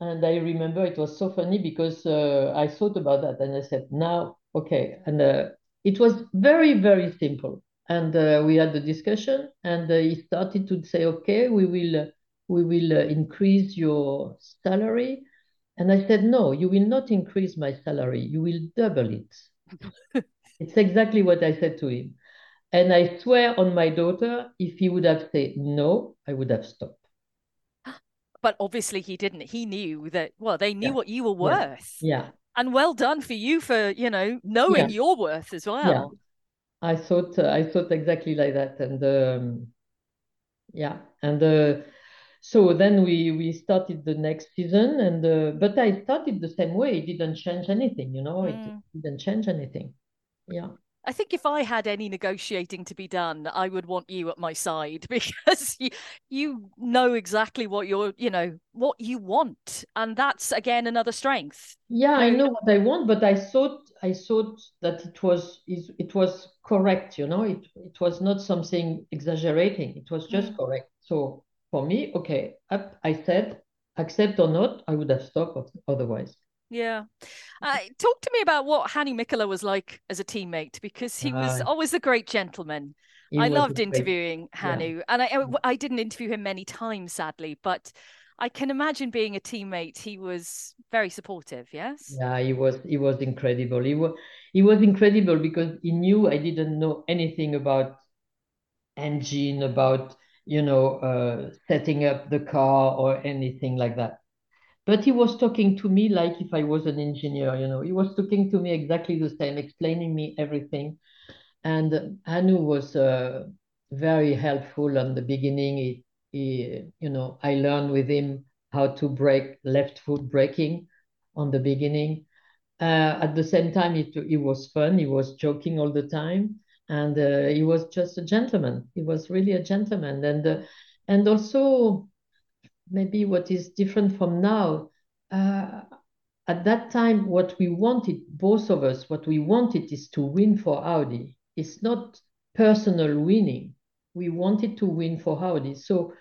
and I remember it was so funny because uh, I thought about that and I said, now, okay. And uh, it was very, very simple. And uh, we had the discussion and uh, he started to say, okay, we will, we will uh, increase your salary. And I said, no, you will not increase my salary. You will double it. it's exactly what I said to him. And I swear on my daughter, if he would have said no, I would have stopped but obviously he didn't. He knew that. Well, they knew yeah. what you were worth. Yeah. And well done for you for you know knowing yeah. your worth as well. I thought uh, I thought exactly like that, and um, yeah, and uh, so then we we started the next season, and uh, but I started the same way. It didn't change anything, you know. Mm. It didn't change anything. Yeah. I think if I had any negotiating to be done, I would want you at my side because you, you know exactly what you're, you know, what you want, and that's again another strength. Yeah, I know what I want, but I thought I thought that it was it was correct. You know, it it was not something exaggerating. It was just mm. correct. So for me, okay, I said accept or not, I would have stopped otherwise. Yeah. Uh, talk to me about what Hannu Mikkola was like as a teammate because he was uh, always a great gentleman. I loved interviewing great, Hannu, yeah. and I, I didn't interview him many times, sadly, but I can imagine being a teammate. He was very supportive. Yes. Yeah, he was. He was incredible. He was. He was incredible because he knew I didn't know anything about engine, about you know uh, setting up the car or anything like that but he was talking to me like if I was an engineer, you know, he was talking to me exactly the same, explaining me everything. And Hannu was uh, very helpful in the beginning. He, you know, I learned with him how to brake left foot braking on the beginning. Uh, at the same time, it, it was fun. He was joking all the time. and uh, he was just a gentleman. He was really a gentleman, and uh, and also maybe what is different from now. Uh, at that time, what we wanted, both of us, what we wanted is to win for Audi. It's not personal winning. We wanted to win for Audi. So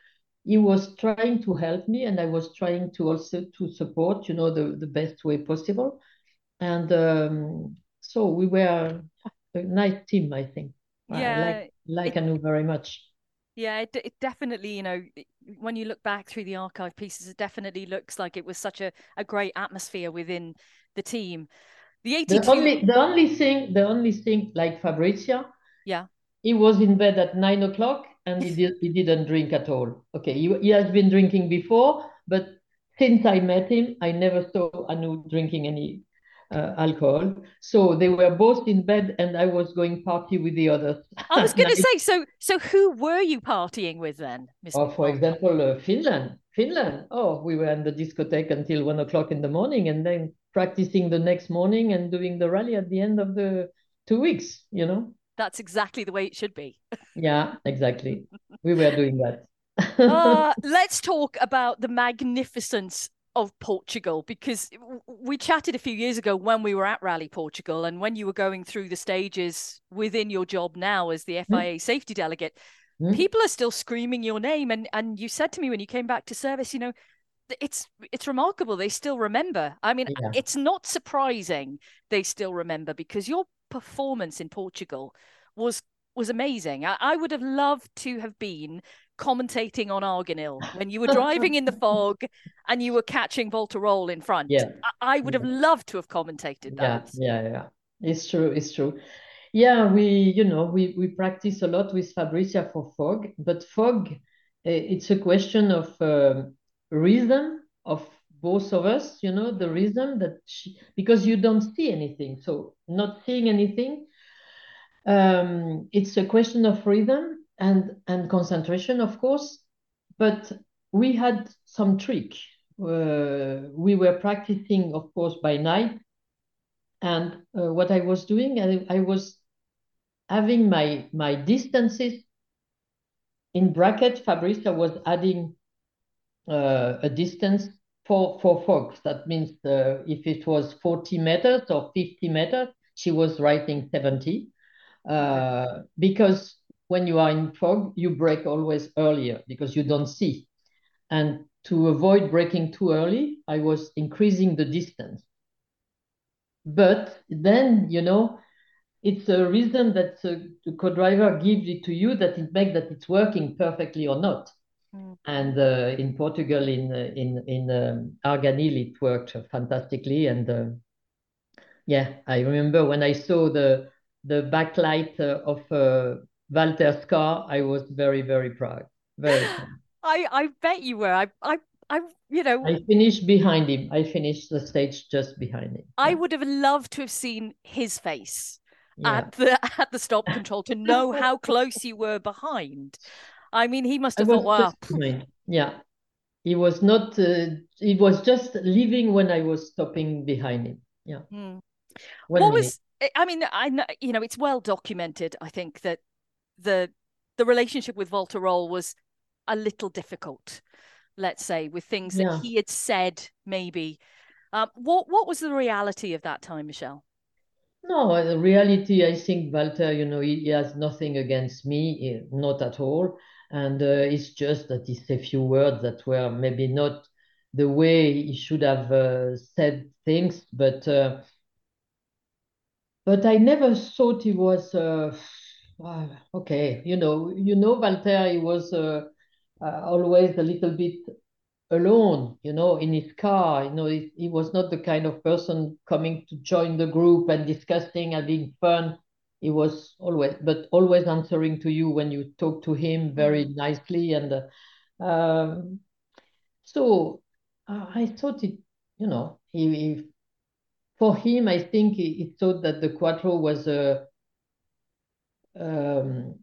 he was trying to help me, and I was trying to also to support, you know, the, the best way possible. And um, so we were a nice team, I think. Yeah, I like, like Hannu very much. Yeah, it, it definitely, you know, when you look back through the archive pieces, it definitely looks like it was such a, a great atmosphere within the team. The 82... The only, the only thing, the only thing, like Fabrizia, yeah, he was in bed at nine o'clock and he did, he didn't drink at all. Okay, he, he has been drinking before, but since I met him, I never saw Hannu drinking any uh, alcohol. So they were both in bed, and I was going party with the others. I was going to say, so so who were you partying with then? Ms. Oh, for example, uh, Finland. Finland. Oh, we were in the discotheque until one o'clock in the morning, and then practicing the next morning and doing the rally at the end of the two weeks. You know. That's exactly the way it should be. yeah, exactly. We were doing that. uh, let's talk about the magnificence of Portugal because we chatted a few years ago when we were at Rally Portugal and when you were going through the stages within your job now as the FIA mm. safety delegate, mm. people are still screaming your name. And and you said to me when you came back to service, you know, it's it's remarkable they still remember. I mean, yeah. it's not surprising they still remember because your performance in Portugal was was amazing. I, I would have loved to have been commentating on Arganil when you were driving in the fog and you were catching Walter Röhrl in front. Yeah. I, I would have loved to have commentated that. Yeah, yeah, yeah. It's true, it's true. Yeah, we, you know, we, we practice a lot with Fabrizia for fog, but fog, eh, it's a question of uh, rhythm of both of us, you know, the rhythm that she, because you don't see anything. So not seeing anything, um, it's a question of rhythm and and concentration, of course. But we had some trick. Uh, we were practicing, of course, by night. And uh, what I was doing, I, I was having my my distances in bracket. Fabrizia was adding uh, a distance for for fogs. That means uh, if it was 40 meters or 50 meters, she was writing 70. Uh, because when you are in fog, you brake always earlier because you don't see. And to avoid braking too early, I was increasing the distance. But then, you know, it's a reason that uh, the co-driver gives it to you that it makes that it's working perfectly or not. Mm. And uh, in Portugal, in uh, in in um, Arganil, it worked fantastically. And uh, yeah, I remember when I saw the the backlight uh, of uh, Walter's car, I was very, very proud. Very proud. I, I bet you were. I, I, I, you know. I finished behind him. I finished the stage just behind him. I would have loved to have seen his face yeah. at the at the stop control to know how close you were behind. I mean, he must have thought, "Wow." Yeah, he was not. Uh, he was just leaving when I was stopping behind him. Yeah. Hmm. What minute. was? I mean, I know you know it's well documented. I think that the the relationship with Walter Röhrl was a little difficult, let's say, with things yeah. that he had said maybe. Um, what what was the reality of that time, Michèle? No, the reality, I think Walter, you know, he, he has nothing against me, eh, not at all. And uh, it's just that he said a few words that were maybe not the way he should have uh, said things, but uh, but I never thought he was okay, you know, you know, Walter, he was always a little bit alone, you know, in his car. You know, he, he, was not the kind of person coming to join the group and discussing, having fun. He was always, but always answering to you when you talk to him very mm. nicely. And uh, um, so uh, I thought it, you know, he, he for him, I think he, he, thought that the Quattro was a um,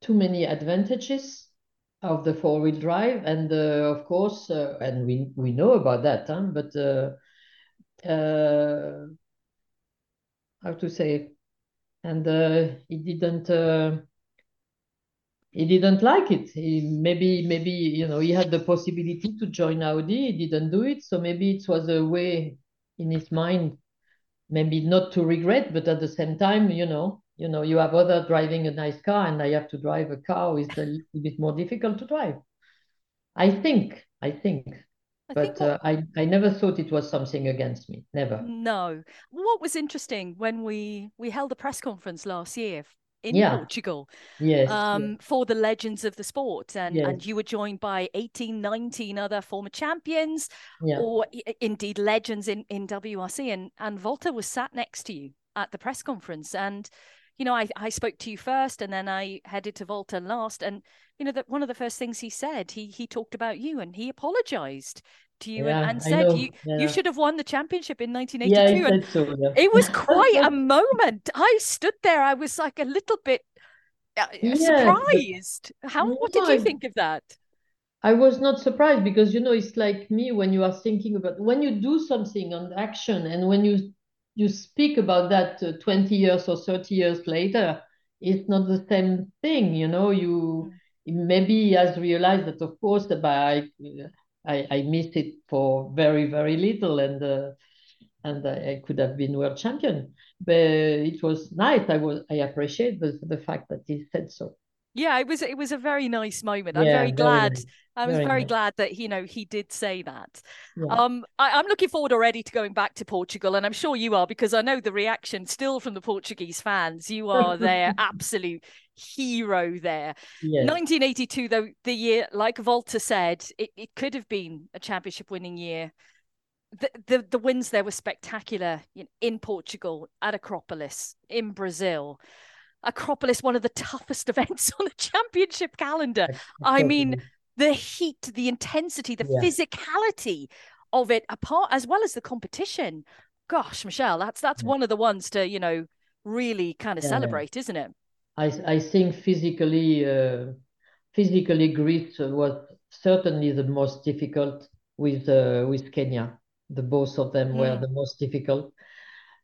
too many advantages of the four-wheel drive, and uh, of course, uh, and we we know about that, huh? but uh, uh how to say, and uh, he didn't. Uh, he didn't like it. He, maybe, maybe you know, he had the possibility to join Audi. He didn't do it, so maybe it was a way in his mind, maybe not to regret, but at the same time, you know, you know, you have other driving a nice car, and I have to drive a car which a little bit more difficult to drive. I think, I think. I but what, uh, I, I never thought it was something against me. Never. No. What was interesting when we we held a press conference last year in yeah. Portugal yes, um, yes. for the legends of the sport. And, yes. and you were joined by 18, 19 other former champions yeah. or indeed legends in, in WRC. And, and Walter was sat next to you at the press conference. And, you know, I, I spoke to you first and then I headed to Walter last. And, you know, that one of the first things he said, he, he talked about you and he apologized to you yeah, and, and, said you yeah. you should have won the championship in 1982 yeah, and so, it was quite a moment. I stood there i was like a little bit uh, surprised. How what did you think of that? I was not surprised because you know it's like me when you are thinking about when you do something on action and when you you speak about that uh, 20 years or 30 years later it's not the same thing you know you mm. maybe has realized that of course that by I, I missed it for very very little and uh, and I could have been world champion but it was nice I was I appreciate the, the fact that he said so yeah it was it was a very nice moment i'm yeah, very glad i was very, very nice. glad that you know he did say that yeah. um I, am looking forward already to going back to portugal and i'm sure you are because i know the reaction still from the portuguese fans you are their absolute hero there yes. 1982 though the year like Walter said it, it could have been a championship winning year the, the, the wins there were spectacular in, in Portugal, at Acropolis, in Brazil. Acropolis, one of the toughest events on the championship calendar. I mean, the heat, the intensity, the yeah. physicality of it, apart as well as the competition. Gosh, Michèle, that's that's yeah. one of the ones to you know really kind of yeah, celebrate, isn't it? I I think physically, uh, physically, Greece was certainly the most difficult with uh, with Kenya. The both of them mm. were the most difficult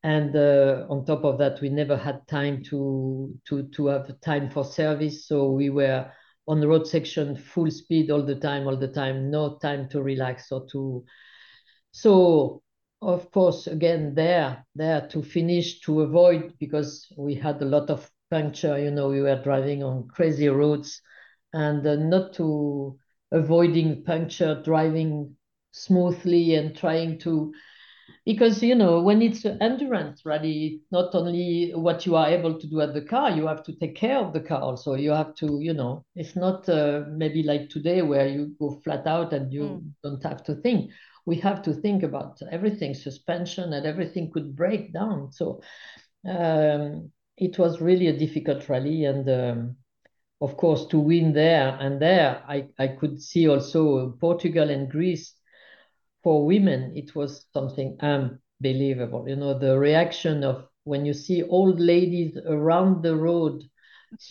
and uh, on top of that we never had time to to to have time for service. So we were on the road section full speed all the time all the time. No time to relax or to so of course again there there to finish to avoid because we had a lot of puncture you know we were driving on crazy roads. And uh, not to avoiding puncture driving smoothly and trying to because you know when it's an endurance rally not only what you are able to do at the car you have to take care of the car also. You have to you know it's not uh, maybe like today where you go flat out and you mm. don't have to think. We have to think about everything suspension and everything could break down. So um, it was really a difficult rally and um, of course to win there and there I, I could see also portugal and greece for women, it was something unbelievable. You know, the reaction of when you see old ladies around the road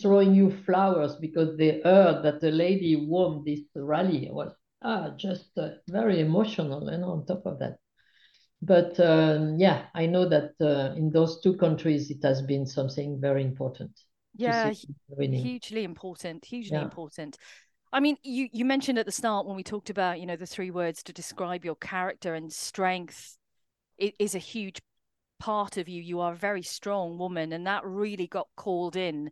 throwing you flowers because they heard that the lady won this rally was ah, just uh, very emotional. And on top of that, but um, yeah, I know that uh, in those two countries it has been something very important. Yeah, hugely important, hugely yeah. important. I mean, you you mentioned at the start when we talked about you know the three words to describe your character and strength it is a huge part of you. You are a very strong woman, and that really got called in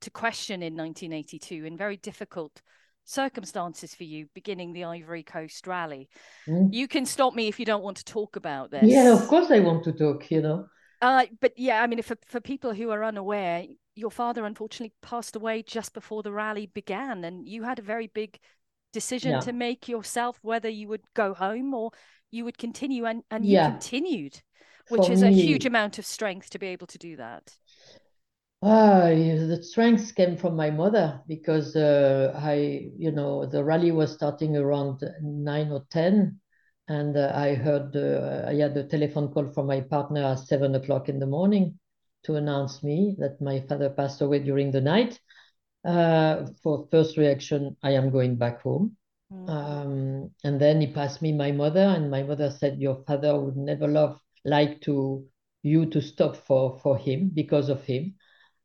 to question in 1982 in very difficult circumstances for you beginning the Ivory Coast rally. Mm. You can stop me if you don't want to talk about this. Yeah, of course I want to talk, you know. Uh, but yeah, I mean, for, for people who are unaware, your father unfortunately passed away just before the rally began, and you had a very big decision yeah. to make yourself whether you would go home or you would continue, and and you continued, which For is me, a huge amount of strength to be able to do that. Ah, the strength came from my mother because uh, I, you know, the rally was starting around nine or ten, and uh, I heard uh, I had a telephone call from my partner at seven o'clock in the morning, to announce me that my father passed away during the night. Uh, for first reaction, I am going back home. Mm. Um, and then he passed me my mother, and my mother said, "Your father would never love like to you to stop for for him because of him."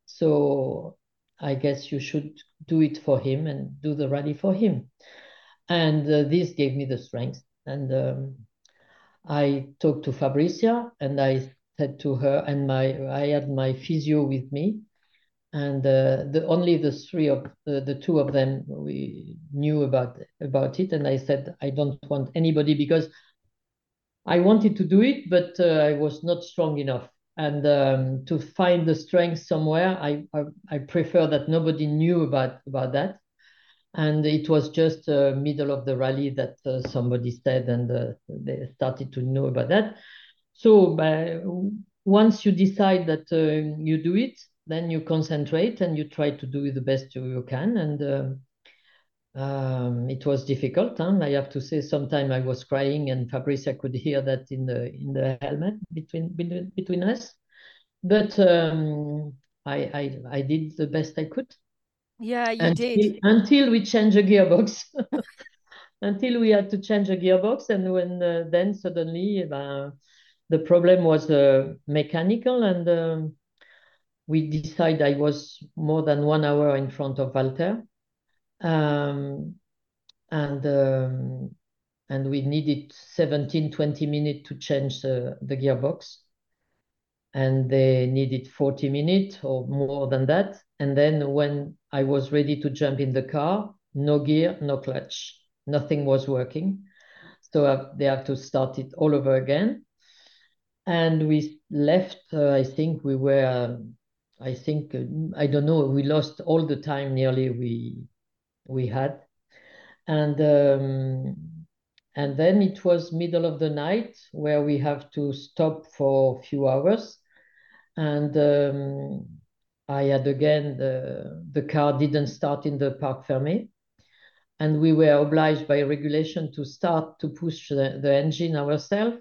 So I guess you should do it for him and do the rally for him. And uh, this gave me the strength. And um, I talked to Fabrizia and I said to her, and my I had my physio with me, and uh, the only the three of the, the two of them we knew about about it, and I said I don't want anybody because I wanted to do it, but uh, I was not strong enough, and um, to find the strength somewhere, I, I I prefer that nobody knew about about that. And it was just uh, middle of the rally that uh, somebody said and uh, they started to know about that so once you decide that uh, you do it then you concentrate and you try to do the best you can and um, um, it was difficult huh? i have to say sometimes i was crying and Fabrizia could hear that in the in the helmet between between, between us but um, I, I i did the best i could yeah, you until, did. Until we change a gearbox. until we had to change a gearbox, and when uh, then suddenly uh, the problem was uh, mechanical, and um, we decided I was more than one hour in front of Walter, um, and um, and we needed 17, 20 minutes to change the, the gearbox and they needed 40 minutes or more than that. And then when I was ready to jump in the car, no gear, no clutch, nothing was working. So uh, they have to start it all over again. And we left, uh, I think we were, I think, uh, I don't know, we lost all the time nearly we we had. And um, and then it was middle of the night where we have to stop for a few hours and um, I had again the the car didn't start in the Parc Fermé, and we were obliged by regulation to start to push the, the engine ourselves.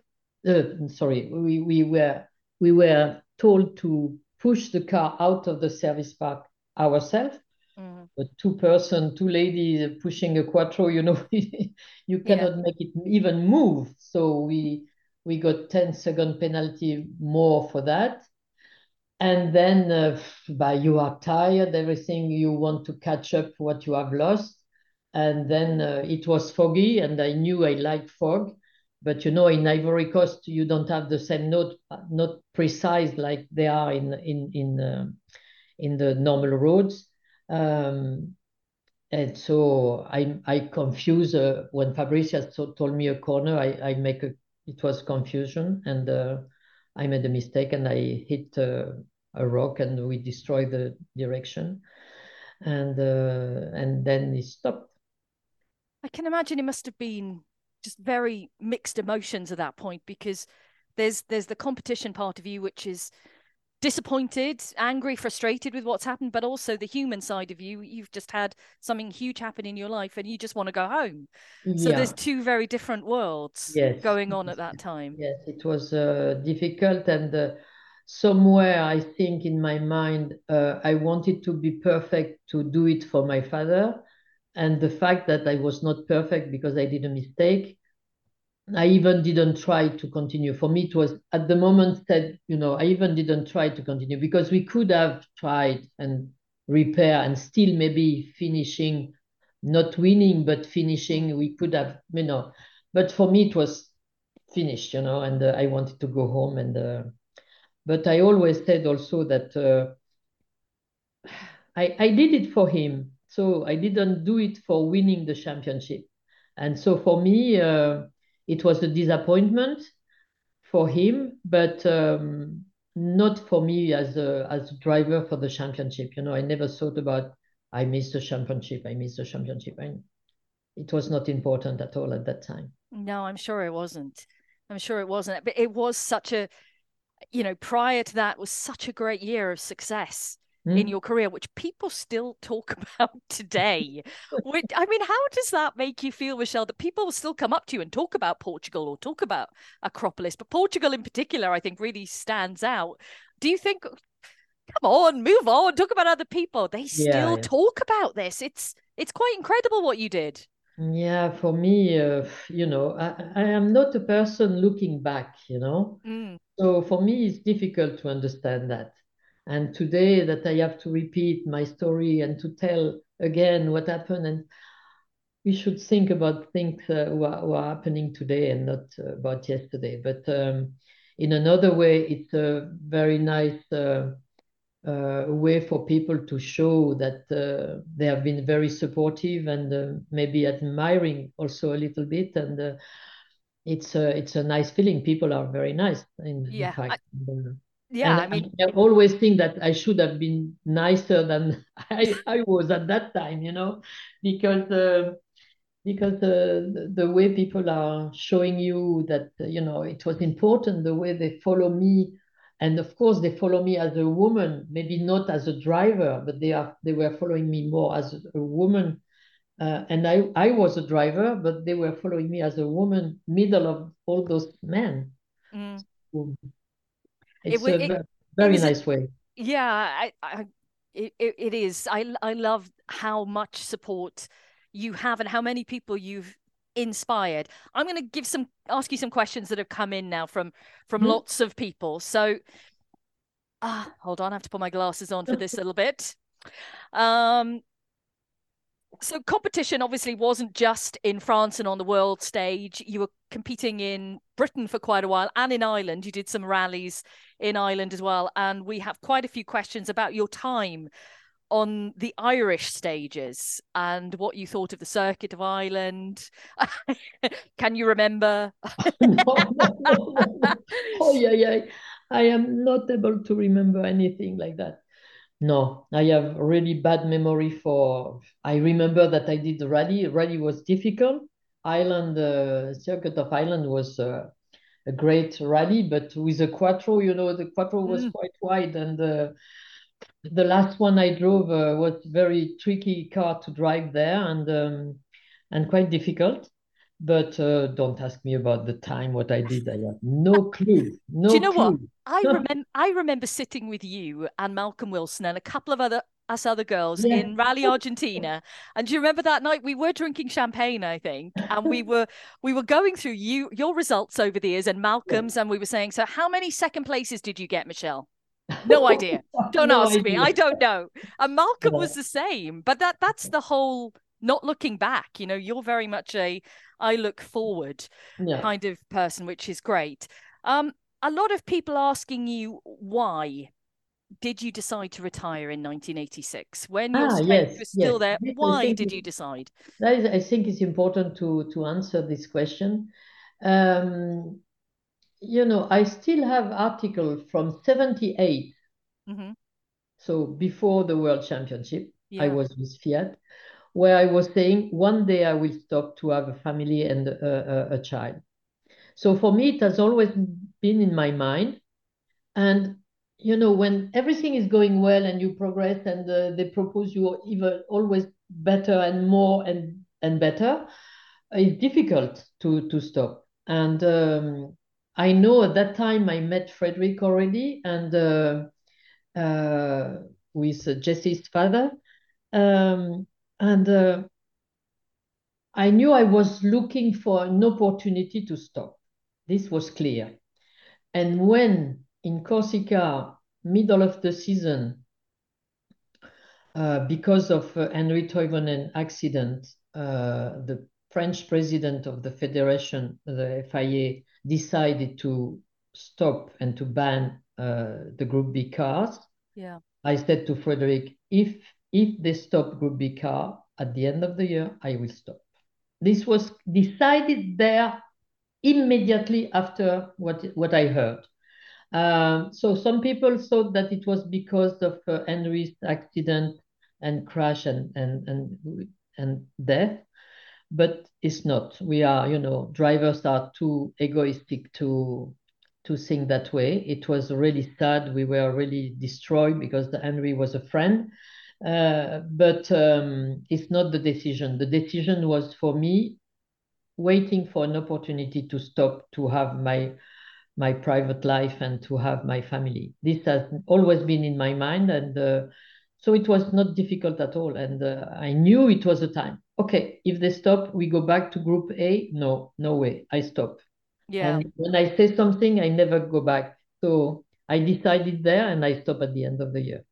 Uh, sorry, we, we were we were told to push the car out of the service park ourselves. Mm. But two person, two ladies pushing a quattro, you know, you cannot yeah. make it even move. So we we got 10 second penalty more for that and then uh, by you are tired everything you want to catch up what you have lost and then uh, it was foggy and i knew i liked fog but you know in ivory coast you don't have the same note not precise like they are in in in uh, in the normal roads. Um, and so i i confuse uh, when Fabrizia told me a corner i i make a it was confusion and uh, I made a mistake and I hit uh, a rock and we destroy the direction. And uh, and then he stopped. I can imagine it must have been just very mixed emotions at that point because there's there's the competition part of you which is disappointed angry frustrated with what's happened but also the human side of you. You've just had something huge happen in your life and you just want to go home. So yeah. there's two very different worlds yes. going on at that time. Yes it was uh, difficult and uh, somewhere I think in my mind uh, I wanted to be perfect to do it for my father, and the fact that I was not perfect because I did a mistake. I even didn't try to continue. For me, it was at the moment that, you know, I even didn't try to continue because we could have tried and repair and still maybe finishing, not winning, but finishing. We could have, you know, but for me, it was finished, you know, and uh, I wanted to go home and uh, but I always said also that uh, I, I did it for him. So I didn't do it for winning the championship. And so for me, uh, it was a disappointment for him, but um, not for me as a as a driver for the championship. You know, I never thought about I missed the championship. I missed the championship. And it was not important at all at that time. No, I'm sure it wasn't. I'm sure it wasn't. But it was such a you know, prior to that was such a great year of success mm. in your career, which people still talk about today. which, I mean, how does that make you feel, Michèle, that people will still come up to you and talk about Portugal or talk about Acropolis? But Portugal in particular, I think, really stands out. Do you think, come on, move on, talk about other people? They still yeah, yeah. talk about this. It's it's quite incredible what you did. Yeah, for me, uh, you know, I, I am not a person looking back, you know. Mm. So for me, it's difficult to understand that. And today that I have to repeat my story and to tell again what happened, and we should think about things uh, who, are, who, are, happening today and not uh, about yesterday. But um, in another way, it's a very nice uh, uh way for people to show that uh, they have been very supportive and uh, maybe admiring also a little bit. And it's a it's a nice feeling. People are very nice. In, yeah, in fact. I, yeah, I mean, I always think that I should have been nicer than I, I was at that time, you know, because uh, because the the way people are showing you that you know it was important the way they follow me, and of course they follow me as a woman, maybe not as a driver, but they are they were following me more as a woman uh, and I, I was a driver, but they were following me as a woman, middle of all those men. Mm. So it's it, a it, very it nice a, way. Yeah, I, I, it, it is. I, I love how much support you have and how many people you've inspired. I'm going to give some, ask you some questions that have come in now from from mm. lots of people. So, ah, hold on, I have to put my glasses on for this little bit. Um, so competition obviously wasn't just in France and on the world stage. You were competing in Britain for quite a while and in Ireland. You did some rallies in Ireland as well. And we have quite a few questions about your time on the Irish stages and what you thought of the circuit of Ireland. Can you remember? no, no, no, oh yeah, yeah. I am not able to remember anything like that. No, I have really bad memory for. I remember that I did the rally. Rally was difficult. Ireland, uh, Circuit of Ireland was uh, a great rally, but with the Quattro, you know, the Quattro was mm. quite wide, and uh, the last one I drove uh, was very tricky car to drive there, and um, and quite difficult. But uh, don't ask me about the time, what I did. I have no clue. No Do you know clue. what? I remember I remember sitting with you and Malcolm Wilson and a couple of other us other girls yeah. in Rally Argentina. And do you remember that night we were drinking champagne, I think, and we were we were going through you your results over the years and Malcolm's, and we were saying, so how many second places did you get, Michèle? No idea. Don't no ask idea. me. I don't know. And Malcolm yeah. was the same. But that that's the whole not looking back. You know, you're very much a I look forward yeah. kind of person, which is great. Um, a lot of people asking you why did you decide to retire in 1986 when your ah, yes, was still yes. there? Why did you decide? That is, I think it's important to to answer this question. Um, you know, I still have articles from 78. Mm-hmm. So before the World Championship, yeah. I was with Fiat where I was saying one day I will stop to have a family and a, a, a child. So for me, it has always been in my mind. And you know, when everything is going well and you progress and uh, they propose you even always better and more and and better, it's difficult to to stop. And um, I know at that time I met Frederick already and uh, uh, with Jesse's father. Um, and uh, I knew I was looking for an opportunity to stop. This was clear. And when in Corsica, middle of the season, uh, because of uh, Henri Toivonen accident, uh, the French president of the federation, the FIA, decided to stop and to ban uh, the Group B cars. Yeah. I said to Frederick, if if they stop Group B car at the end of the year, I will stop. This was decided there immediately after what, what I heard. Um, so some people thought that it was because of uh, Henri's accident and crash and, and, and, and death, but it's not. We are, you know, drivers are too egoistic to to think that way. It was really sad. We were really destroyed because Henri was a friend. Uh, but um, it's not the decision. The decision was for me waiting for an opportunity to stop to have my my private life and to have my family. This has always been in my mind, and uh, so it was not difficult at all. And uh, I knew it was a time. Okay, if they stop, we go back to Group A. No, no way. I stop. Yeah. And when I say something, I never go back. So I decided there and I stop at the end of the year.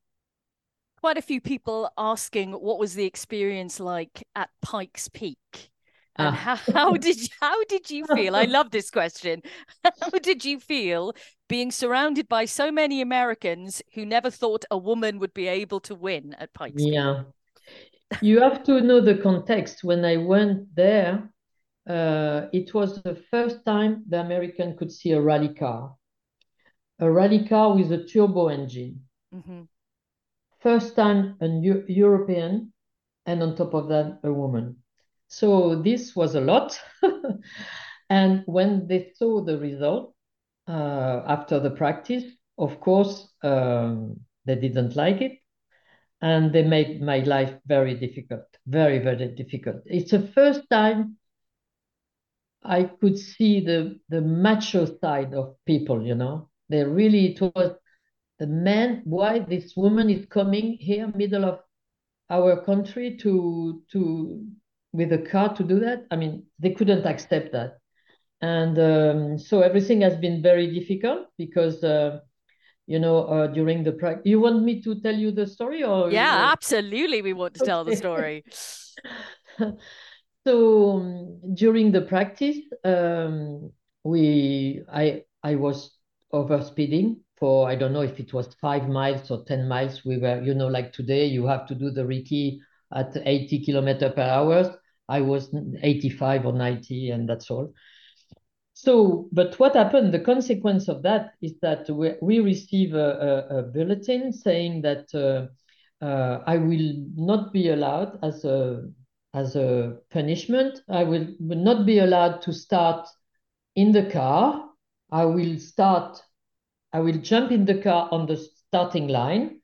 Quite a few people asking what was the experience like at Pikes Peak? And Ah. how, how did you, how did you feel? I love this question. How did you feel being surrounded by so many Americans who never thought a woman would be able to win at Pikes Yeah. You have to know the context. When I went there, uh, it was the first time the American could see a rally car. A rally car with a turbo engine. Mhm. First time Eu- European, and on top of that, a woman. So this was a lot. And when they saw the result uh, after the practice, of course, um, they didn't like it. And they made my life very difficult, very, very difficult. It's the first time I could see the, the macho side of people, you know. They really, it was the man, why this woman is coming here, middle of our country to to with a car to do that. I mean, they couldn't accept that. And um, so everything has been very difficult because uh, you know uh, during the practice. You want me to tell you the story or Yeah, absolutely. We want to tell the story. so um, during the practice, um, we I I was over speeding for I don't know if it was five miles or ten miles. We were you know like today you have to do the recce at 80 kilometer per hour. I was 85 or 90 and that's all. So, but what happened? The consequence of that is that we, we receive a, a, a bulletin saying that uh, uh, I will not be allowed as a as a punishment. I will, will not be allowed to start in the car. I will start. I will jump in the car on the starting line,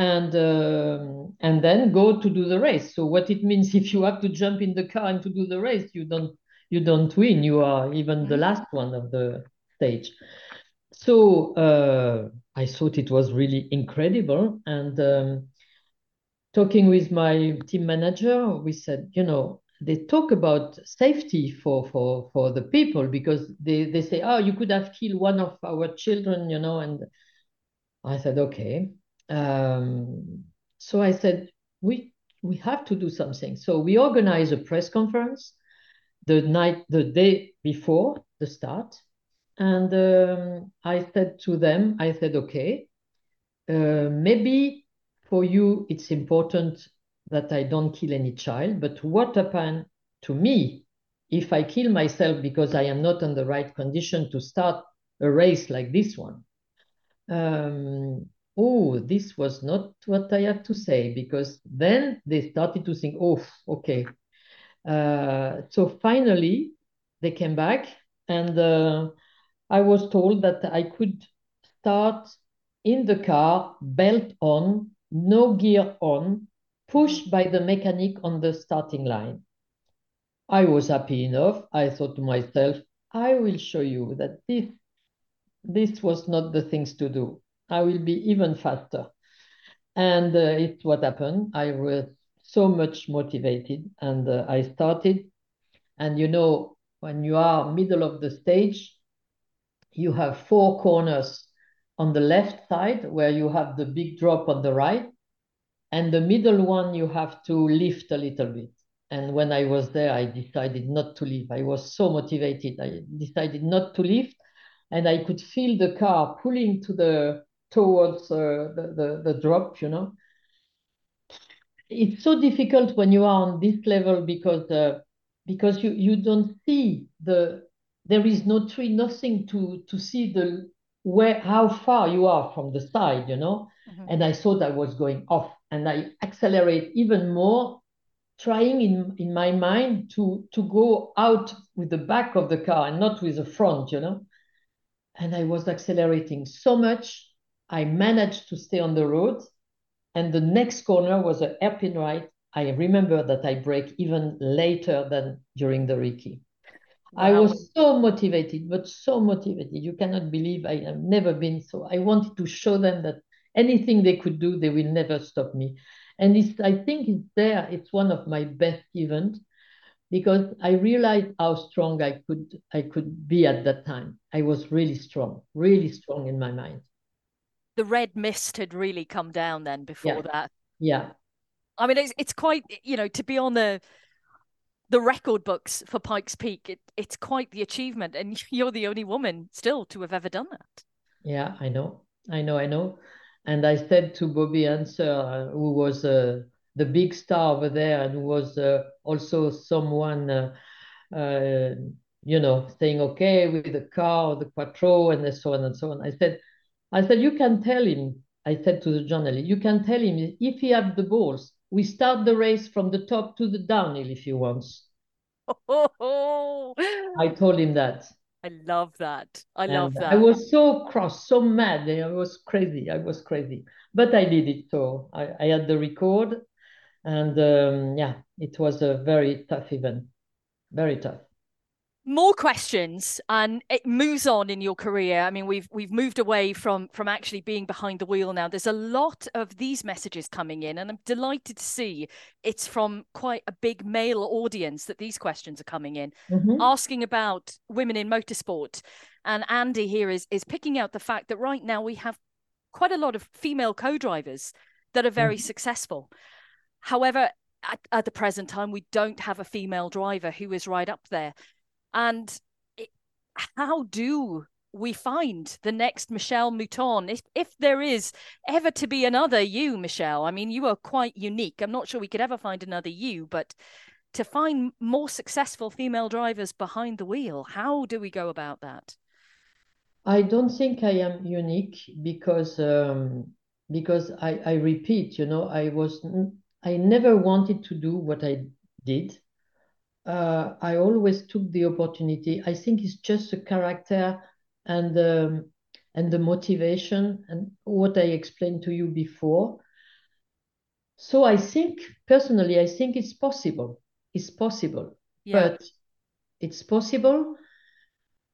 and um, and then go to do the race. So what it means if you have to jump in the car and to do the race, you don't you don't win. You are even the Mhm. last one of the stage. So uh, I thought it was really incredible. And um, talking with my team manager, we said, you know, they talk about safety for for for the people because they they say, oh, you could have killed one of our children, you know. And I said, okay. Um, so I said, we we have to do something. So we organize a press conference the night, the day before the start. And um, I said to them, I said, okay, uh, maybe for you it's important that I don't kill any child, but what happened to me if I kill myself because I am not in the right condition to start a race like this one? Um, oh, this was not what I had to say because then they started to think, oh, okay. Uh, so finally, they came back, and uh, I was told that I could start in the car, belt on, no gear on, pushed by the mechanic on the starting line. I was happy enough. I thought to myself, I will show you that this this was not the things to do. I will be even faster. And uh, it's what happened. I was so much motivated and uh, I started. And you know, when you are middle of the stage, you have four corners on the left side where you have the big drop on the right. And the middle one, you have to lift a little bit. And when I was there, I decided not to leave. I was so motivated. I decided not to lift and I could feel the car pulling to the towards uh, the, the the drop. You know, it's so difficult when you are on this level because uh, because you you don't see the there is no tree, nothing to to see the where how far you are from the side. You know, Mhm. and I thought I was going off, and I accelerate even more trying in in my mind to to go out with the back of the car and not with the front you know and I was accelerating so much, I managed to stay on the road. And the next corner was a hairpin right. I remember that I brake even later than during the recce. I was so motivated, but so motivated. You cannot believe I have never been so. I wanted to show them that anything they could do, they will never stop me. And it's, I think it's there. It's one of my best events because I realized how strong I could I could be at that time. I was really strong, really strong in my mind. The red mist had really come down then before Yeah. that. Yeah. I mean, it's it's quite you know to be on the the record books for Pikes Peak. It, it's quite the achievement, and you're the only woman still to have ever done that. Yeah, I know, I know, I know. And I said to Bobby Unser, uh, who was uh, the big star over there, and who was uh, also someone, uh, uh, you know, saying okay with the car, the quattro, and so on and so on. I said, I said you can tell him. I said to the journalist, you can tell him if he have the balls, we start the race from the top to the downhill if he wants. Oh, I told him that. I love that. I love that. I was so cross, so mad. I was crazy. I was crazy. But I did it. So I, I had the record. And um, yeah, it was a very tough event. Very tough. More questions and it moves on in your career. I mean we've we've moved away from from actually being behind the wheel now. There's a lot of these messages coming in and i'm delighted to see it's from quite a big male audience that these questions are coming in Mhm. asking about women in motorsport. And andy here is is picking out the fact that right now we have quite a lot of female co-drivers that are very successful. However at, at the present time we don't have a female driver who is right up there and it, how do we find the next Michèle Mouton? If if there is ever to be another you, Michèle, I mean, you are quite unique. I'm not sure we could ever find another you, but to find more successful female drivers behind the wheel, how do we go about that? I don't think I am unique because um, because I, I repeat, you know, I was I never wanted to do what I did. Uh, I always took the opportunity. I think it's just the character and um, and the motivation and what I explained to you before. So I think personally, I think it's possible. It's possible, Yeah, but it's possible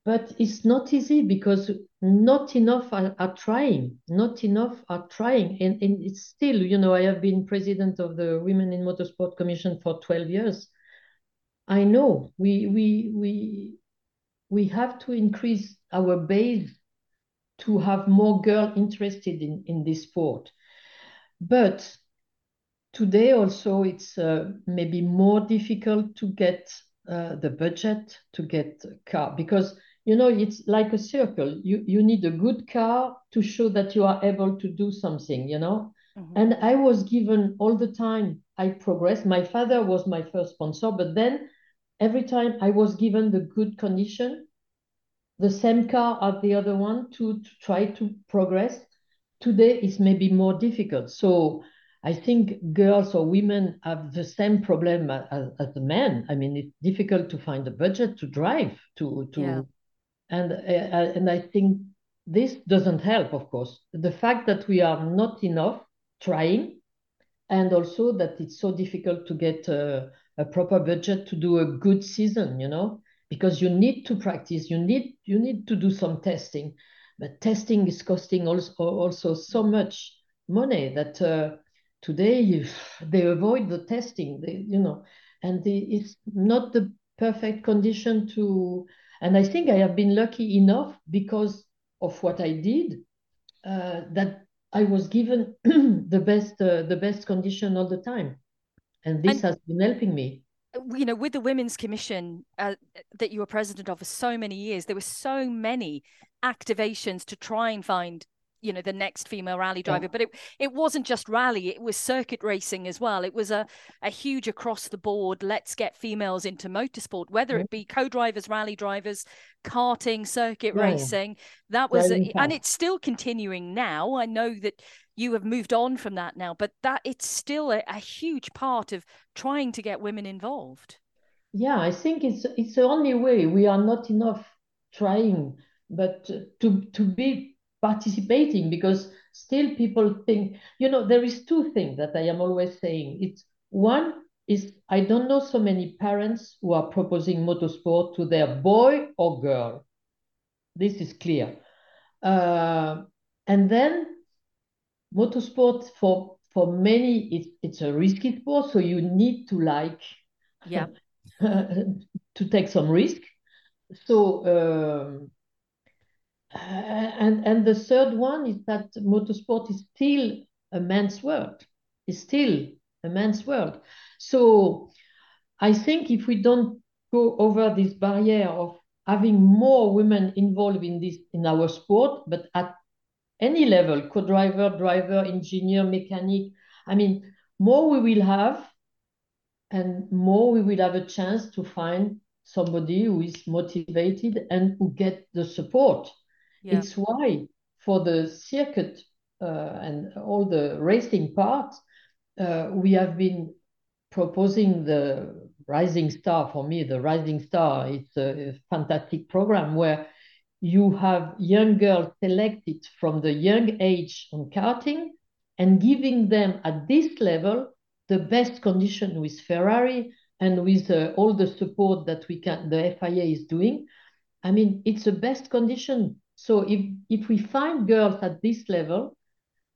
but it's not easy because not enough are, are trying not enough are trying and, and it's still you know i have been president of the women in motorsport commission for 12 years i know. We we we we have to increase our base to have more girls interested in in this sport. But today also it's uh, maybe more difficult to get uh, the budget to get a car because you know it's like a circle. You you need a good car to show that you are able to do something you know? Mhm. and i was given all the time i progressed. My father was my first sponsor but then every time i was given the good condition the same car as the other one to, to try to progress today is maybe more difficult so i think girls or women have the same problem as, as the men i mean it's difficult to find a budget to drive to to Yeah. and uh, and I think this doesn't help, of course. The fact that we are not enough trying, and also that it's so difficult to get a, a proper budget to do a good season, you know, because you need to practice, you need you need to do some testing, but testing is costing also also so much money that uh, today they avoid the testing, they, you know, and the, it's not the perfect condition to and I think I have been lucky enough because of what I did uh, that I was given the best uh, the best condition all the time, and this And- has been helping me. you know, with the Women's Commission uh, that you were president of for so many years, there were so many activations to try and find, you know, the next female rally Yeah. driver. But it it wasn't just rally; it was circuit racing as well. It was a a huge across the board. Let's get females into motorsport, whether it be co-drivers, rally drivers, karting, circuit Yeah, yeah. racing. That was, a, and it's still continuing now. I know that you have moved on from that now, but that it's still a, a huge part of trying to get women involved. Yeah, I think it's it's the only way. We are not enough trying, but to to be participating because still people think, you know, there is two things that I am always saying. It's one is I don't know so many parents who are proposing motorsport to their boy or girl. This is clear. Uh, and then motorsport for for many it's it's a risky sport, so you need to like Yeah. to take some risk. So um, and and the third one is that motorsport is still a man's world. It's still a man's world. So I think if we don't go over this barrier of having more women involved in this in our sport, but at any level, co-driver, driver, engineer, mechanic, I mean, more we will have, and more we will have a chance to find somebody who is motivated and who get the support. Yeah. It's why for the circuit uh, and all the racing part, uh, we have been proposing the Rising Star. For me, the Rising Star it's a, a fantastic program where you have young girls selected from the young age on karting and giving them at this level the best condition with Ferrari and with uh, all the support that we can the FIA is doing. I mean, it's the best condition. So if if we find girls at this level,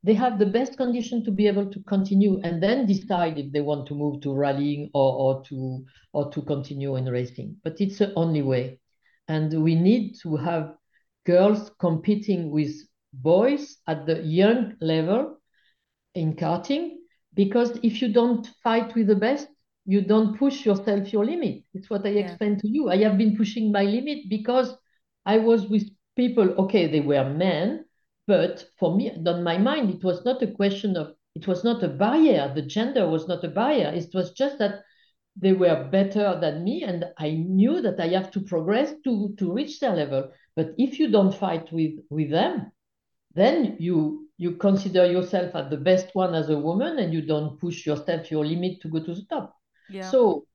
they have the best condition to be able to continue and then decide if they want to move to rallying or, or to or to continue in racing. But it's the only way. And we need to have girls competing with boys at the young level in karting because if you don't fight with the best you don't push yourself your limit. It's what i yeah. explained to you. I have been pushing my limit because i was with people okay they were men but for me on my mind it was not a question of it was not a barrier. The gender was not a barrier. It was just that they were better than me and i knew that i have to progress to to reach their level. But if you don't fight with with them then you you consider yourself as the best one as a woman and you don't push yourself your limit to go to the top. Yeah. so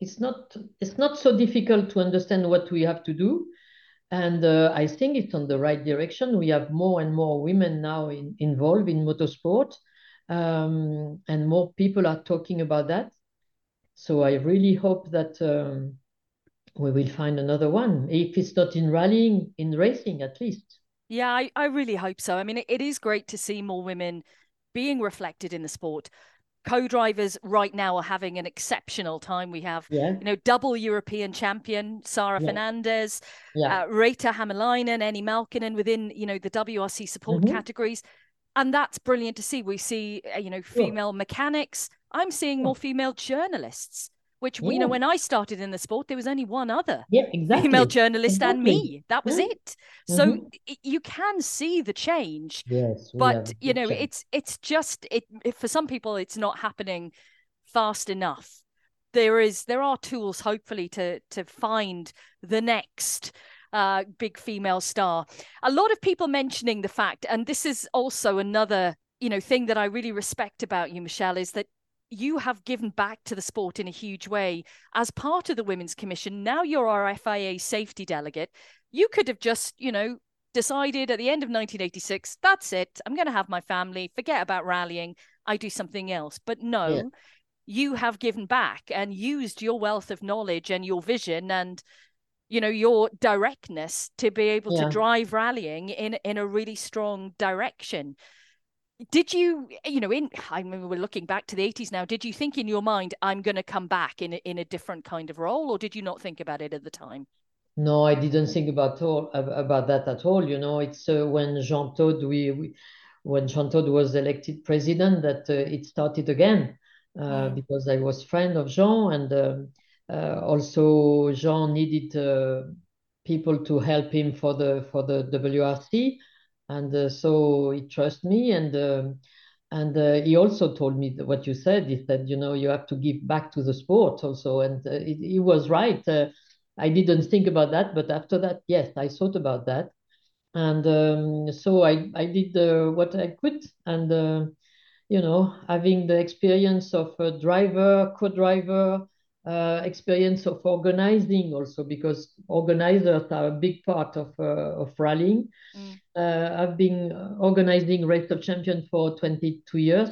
it's not it's not so difficult to understand what we have to do. And uh, i think it's on the right direction. We have more and more women now in, involved in motorsport um, and more people are talking about that so i really hope that um, we will find another one if it's not in rallying in racing at least yeah, I, I really hope so. I mean, it, it is great to see more women being reflected in the sport. Co-drivers right now are having an exceptional time. We have, yeah. you know, double European champion Sarah yeah. Fernandez, yeah. uh, Reetta Hämäläinen, Enni Mälkönen within, you know, the WRC support mm-hmm. categories, and that's brilliant to see. We see, uh, you know, female mechanics. I'm seeing more female journalists which yeah. you know when i started in the sport there was only one other yeah, exactly. female journalist exactly. and me that was yeah. it so mm-hmm. you can see the change yes but you know change. it's it's just it, it for some people it's not happening fast enough there is there are tools hopefully to to find the next uh, big female star. A lot of people mentioning the fact, and this is also another you know thing that I really respect about you, Michèle, is that you have given back to the sport in a huge way as part of the Women's Commission. Now you're our FIA safety delegate. You could have just, you know, decided at the end of 1986, that's it. I'm going to have my family, forget about rallying. I do something else. But no, yeah. you have given back and used your wealth of knowledge and your vision and you know your directness to be able yeah. to drive rallying in in a really strong direction did you you know in i mean we're looking back to the 80s now did you think in your mind i'm going to come back in a, in a different kind of role or did you not think about it at the time? No i didn't think about all about that at all you know. It's uh, when jean todt we, we, when jean todt was elected president that uh, it started again uh, mm. because i was friend of jean and um, uh, also jean needed uh, people to help him for the for the wrc and uh, so he trusts me and um, and uh, he also told me what you said he said you know you have to give back to the sport also. And uh, he was right uh, i didn't think about that but after that yes i thought about that. And um, so i i did uh, what i could. And uh, you know having the experience of a driver co-driver uh, experience of organizing also because organizers are a big part of uh, of rallying. Mm. Uh, I've been organizing Race of Champions for 22 years.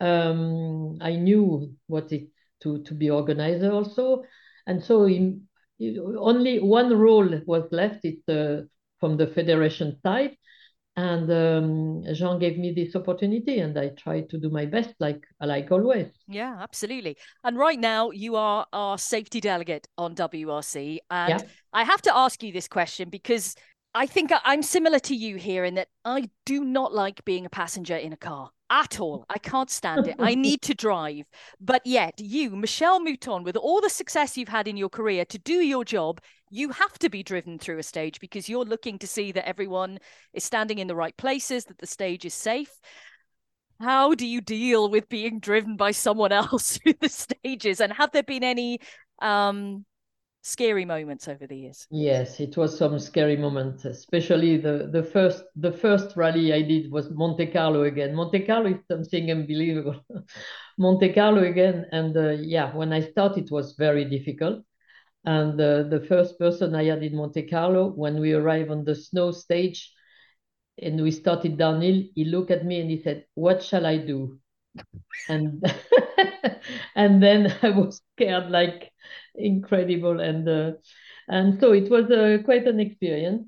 Um, I knew what it to to be organizer also, and so in, only one role was left. It's uh, from the federation side, and um, Jean gave me this opportunity, and I tried to do my best, like like always. Yeah, absolutely. And right now, you are our safety delegate on WRC, and yeah. I have to ask you this question because I think I'm similar to you here in that I do not like being a passenger in a car at all. I can't stand it. I need to drive. But yet, you, Michèle Mouton, with all the success you've had in your career, to do your job, you have to be driven through a stage because you're looking to see that everyone is standing in the right places, that the stage is safe. How do you deal with being driven by someone else through the stages? And have there been any um, scary moments over the years. Yes it was some scary moments especially the the first the first rally i did was monte carlo again. Monte carlo is something unbelievable. Monte carlo again and uh, yeah when i started it was very difficult. And uh, the first person i had in monte carlo when we arrived on the snow stage and we started downhill he looked at me and he said what shall i do? And and then i was scared like incredible and uh, and so it was uh, quite an experience.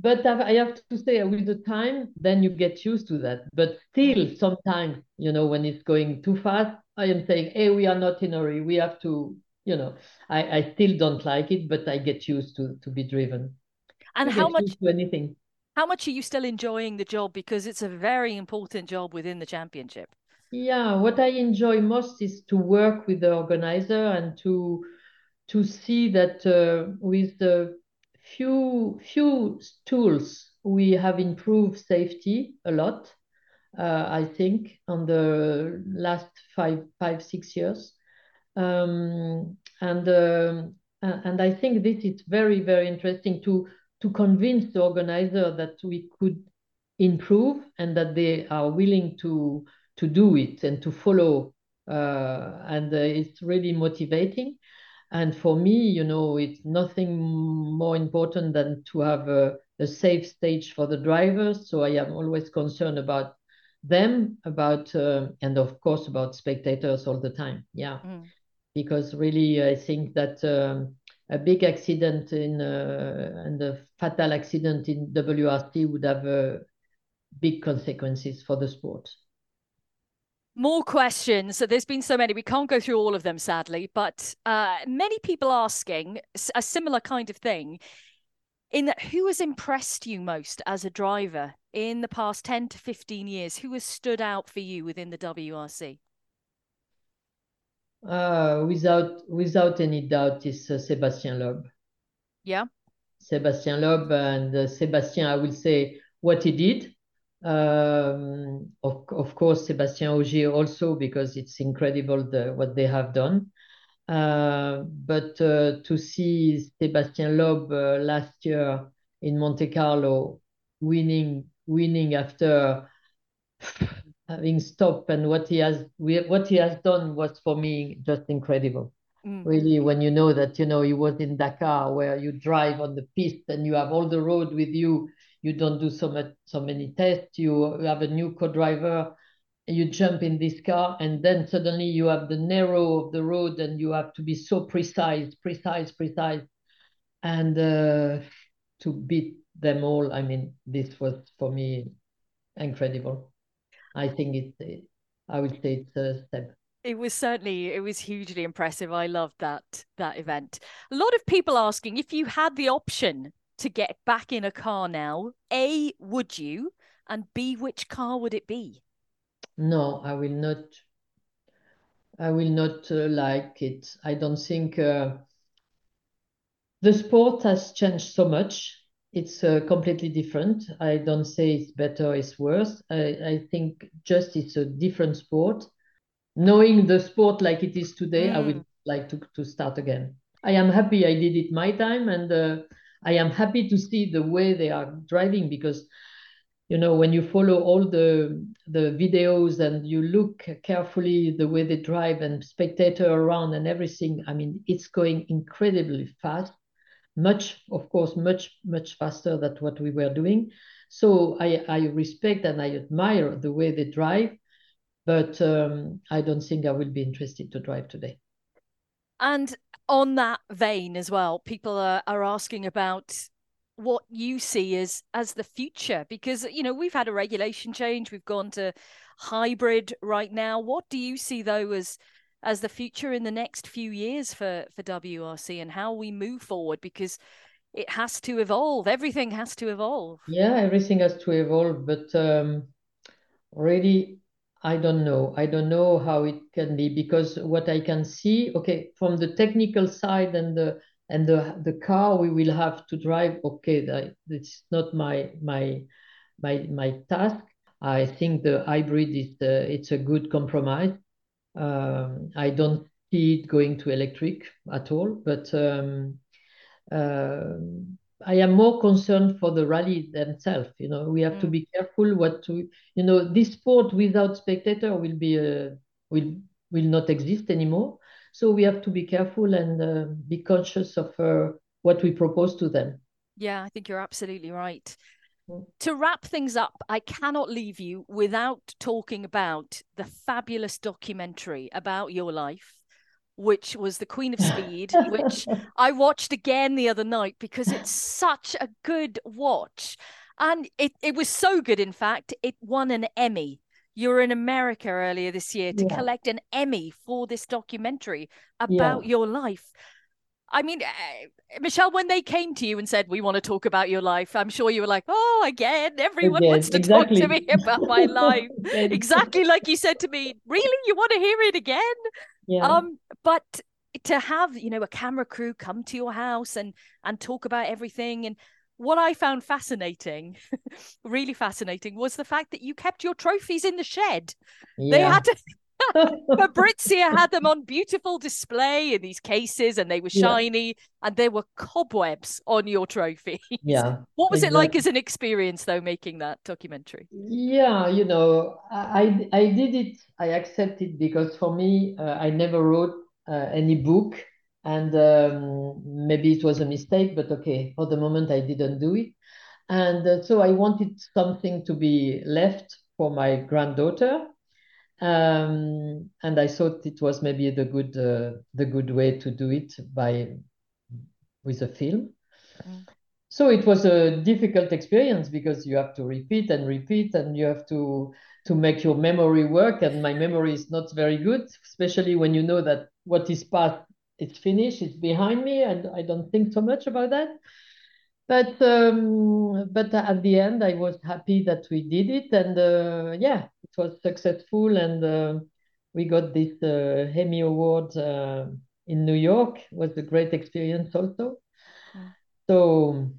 But i have to say with the time then you get used to that. But still sometimes you know when it's going too fast i am saying hey we are not in a hurry. We have to you know. I i still don't like it but i get used to to be driven. And how much to anything. how much are you still enjoying the job? Because it's a very important job within the championship. Yeah what i enjoy most is to work with the organizer and to to see that uh, with the few few tools we have improved safety a lot. Uh, I think on the last five five six years, um, and um, and I think this is very very interesting to to convince the organizer that we could improve and that they are willing to to do it and to follow uh, and uh, it's really motivating and for me, you know, it's nothing more important than to have a, a safe stage for the drivers. So I am always concerned about them, about uh, and of course about spectators all the time. Yeah, mm. because really I think that um, a big accident in uh, and a fatal accident in WRC would have uh, big consequences for the sport. More questions. There's been so many. We can't go through all of them, sadly, but uh, many people asking a similar kind of thing. In that, who has impressed you most as a driver in the past 10 to 15 years? Who has stood out for you within the WRC? Uh, without without any doubt, is uh, Sebastien Loeb. Yeah. Sebastien Loeb and uh, Sebastien, I will say what he did um, of, of course, Sebastien Ogier also, because it's incredible the, what they have done. Uh, but uh, to see Sebastien Loeb uh, last year in Monte Carlo winning, winning after having stopped, and what he has what he has done was for me just incredible. Mm. Really, when you know that you know he was in Dakar, where you drive on the piste and you have all the road with you you don't do so much so many tests you have a new co-driver you jump in this car and then suddenly you have the narrow of the road and you have to be so precise precise precise. And uh, to beat them all i mean this was for me incredible. I think it's i would say it's a step. It was certainly it was hugely impressive. I loved that that event. A lot of people asking if you had the option to get back in a car now, A, would you? And B, which car would it be? No, I will not. I will not uh, like it. I don't think uh, the sport has changed so much. It's uh, completely different. I don't say it's better, it's worse. I, I think just it's a different sport. Knowing the sport like it is today, mm. I would like to, to start again. I am happy I did it my time and uh, I am happy to see the way they are driving because you know when you follow all the the videos and you look carefully the way they drive and spectator around and everything i mean it's going incredibly fast. Much of course much much faster than what we were doing. So i i respect and i admire the way they drive but um, i don't think i will be interested to drive today. And on that vein as well, people are, are asking about what you see as as the future because you know we've had a regulation change we've gone to hybrid right now what do you see though as as the future in the next few years for for WRC and how we move forward because it has to evolve. Everything has to evolve. Yeah, everything has to evolve, but um, really, I don't know. I don't know how it can be because what I can see, okay, from the technical side and the and the the car we will have to drive. Okay, that it's not my my my my task. I think the hybrid is the, it's a good compromise. Um, I don't see it going to electric at all, but um, uh, I am more concerned for the rally themselves. You know, we have mm. to be careful what to. You know, this sport without spectator will be a, uh, will will not exist anymore. So we have to be careful and uh, be conscious of uh, what we propose to them. Yeah, I think you're absolutely right. Mm. To wrap things up, I cannot leave you without talking about the fabulous documentary about your life which was the Queen of Speed, which I watched again the other night because it's such a good watch. And it, it was so good, in fact, it won an Emmy. You were in America earlier this year to yeah. collect an Emmy for this documentary about yeah. your life. I mean, uh, Michèle, when they came to you and said, We want to talk about your life, I'm sure you were like, Oh, again, everyone again, wants to exactly. talk to me about my life. exactly like you said to me, Really? You want to hear it again? Yeah. Um, but to have, you know, a camera crew come to your house and and talk about everything and what I found fascinating, really fascinating, was the fact that you kept your trophies in the shed. Yeah. They had to Fabrizia had them on beautiful display in these cases and they were shiny yeah. and there were cobwebs on your trophy. Yeah. what was exactly. it like as an experience though making that documentary? Yeah, you know, I I did it, I accepted because for me, uh, I never wrote uh, any book and um, maybe it was a mistake, but okay, for the moment I didn't do it. And uh, so I wanted something to be left for my granddaughter um, and I thought it was maybe the good uh, the good way to do it by with a film. Mm. So it was a difficult experience because you have to repeat and repeat, and you have to to make your memory work. And my memory is not very good, especially when you know that what is past it's finished, it's behind me, and I don't think so much about that but um, but at the end i was happy that we did it and uh, yeah was successful and uh, we got this uh, emmy award uh, in new york. It was a great experience also. Mm. so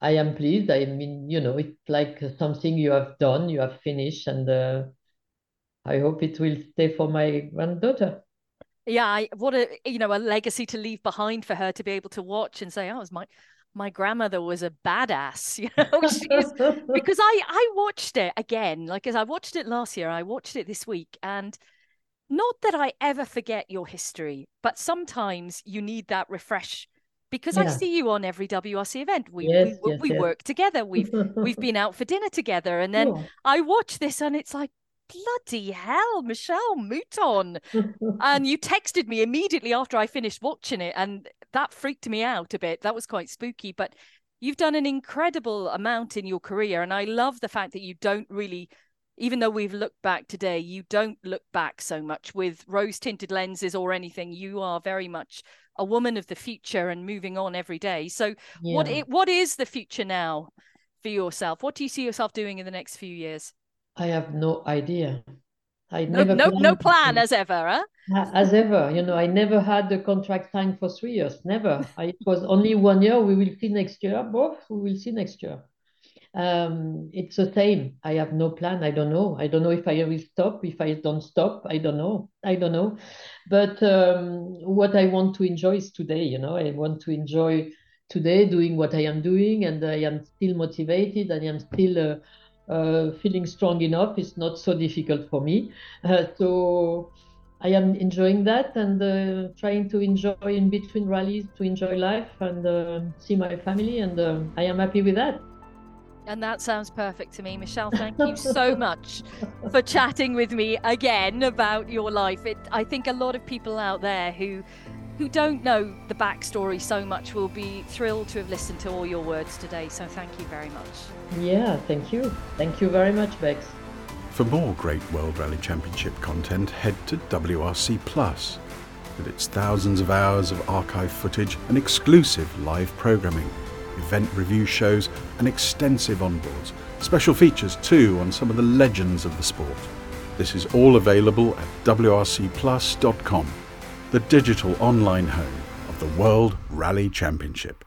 i am pleased. I mean you know it's like something you have done you have finished and uh, i hope it will stay for my granddaughter. Yeah I, what a you know a legacy to leave behind for her to be able to watch and say oh it was my my grandmother was a badass, you know, because I I watched it again, like as I watched it last year, I watched it this week, and not that I ever forget your history, but sometimes you need that refresh because yeah. I see you on every WRC event. We yes, we, yes, we yes. work together. We've we've been out for dinner together, and then yeah. I watch this, and it's like bloody hell, Michèle Mouton. and you texted me immediately after I finished watching it, and that freaked me out a bit. That was quite spooky, but you've done an incredible amount in your career. And I love the fact that you don't really, even though we've looked back today, you don't look back so much with rose tinted lenses or anything. You are very much a woman of the future and moving on every day. So, yeah. what it, what is the future now for yourself? What do you see yourself doing in the next few years? I have no idea. I no, never no, no plan as ever, huh? As ever, you know, I never had the contract signed for three years. Never. I, it was only one year. We will see next year. Both we will see next year. Um, it's the same. I have no plan. I don't know. I don't know if I will stop. If I don't stop, I don't know. I don't know. But um, what I want to enjoy is today. You know, I want to enjoy today doing what I am doing, and I am still motivated. And I am still. Uh, uh, feeling strong enough is not so difficult for me. Uh, so I am enjoying that and uh, trying to enjoy in between rallies to enjoy life and uh, see my family, and uh, I am happy with that. And that sounds perfect to me. Michèle, thank you so much for chatting with me again about your life. It, I think a lot of people out there who who don't know the backstory so much will be thrilled to have listened to all your words today. So thank you very much. Yeah, thank you. Thank you very much, Becs. For more great World Rally Championship content, head to WRC Plus with its thousands of hours of archive footage and exclusive live programming. event review shows, and extensive onboards. Special features too on some of the legends of the sport. This is all available at wrcplus.com, the digital online home of the World Rally Championship.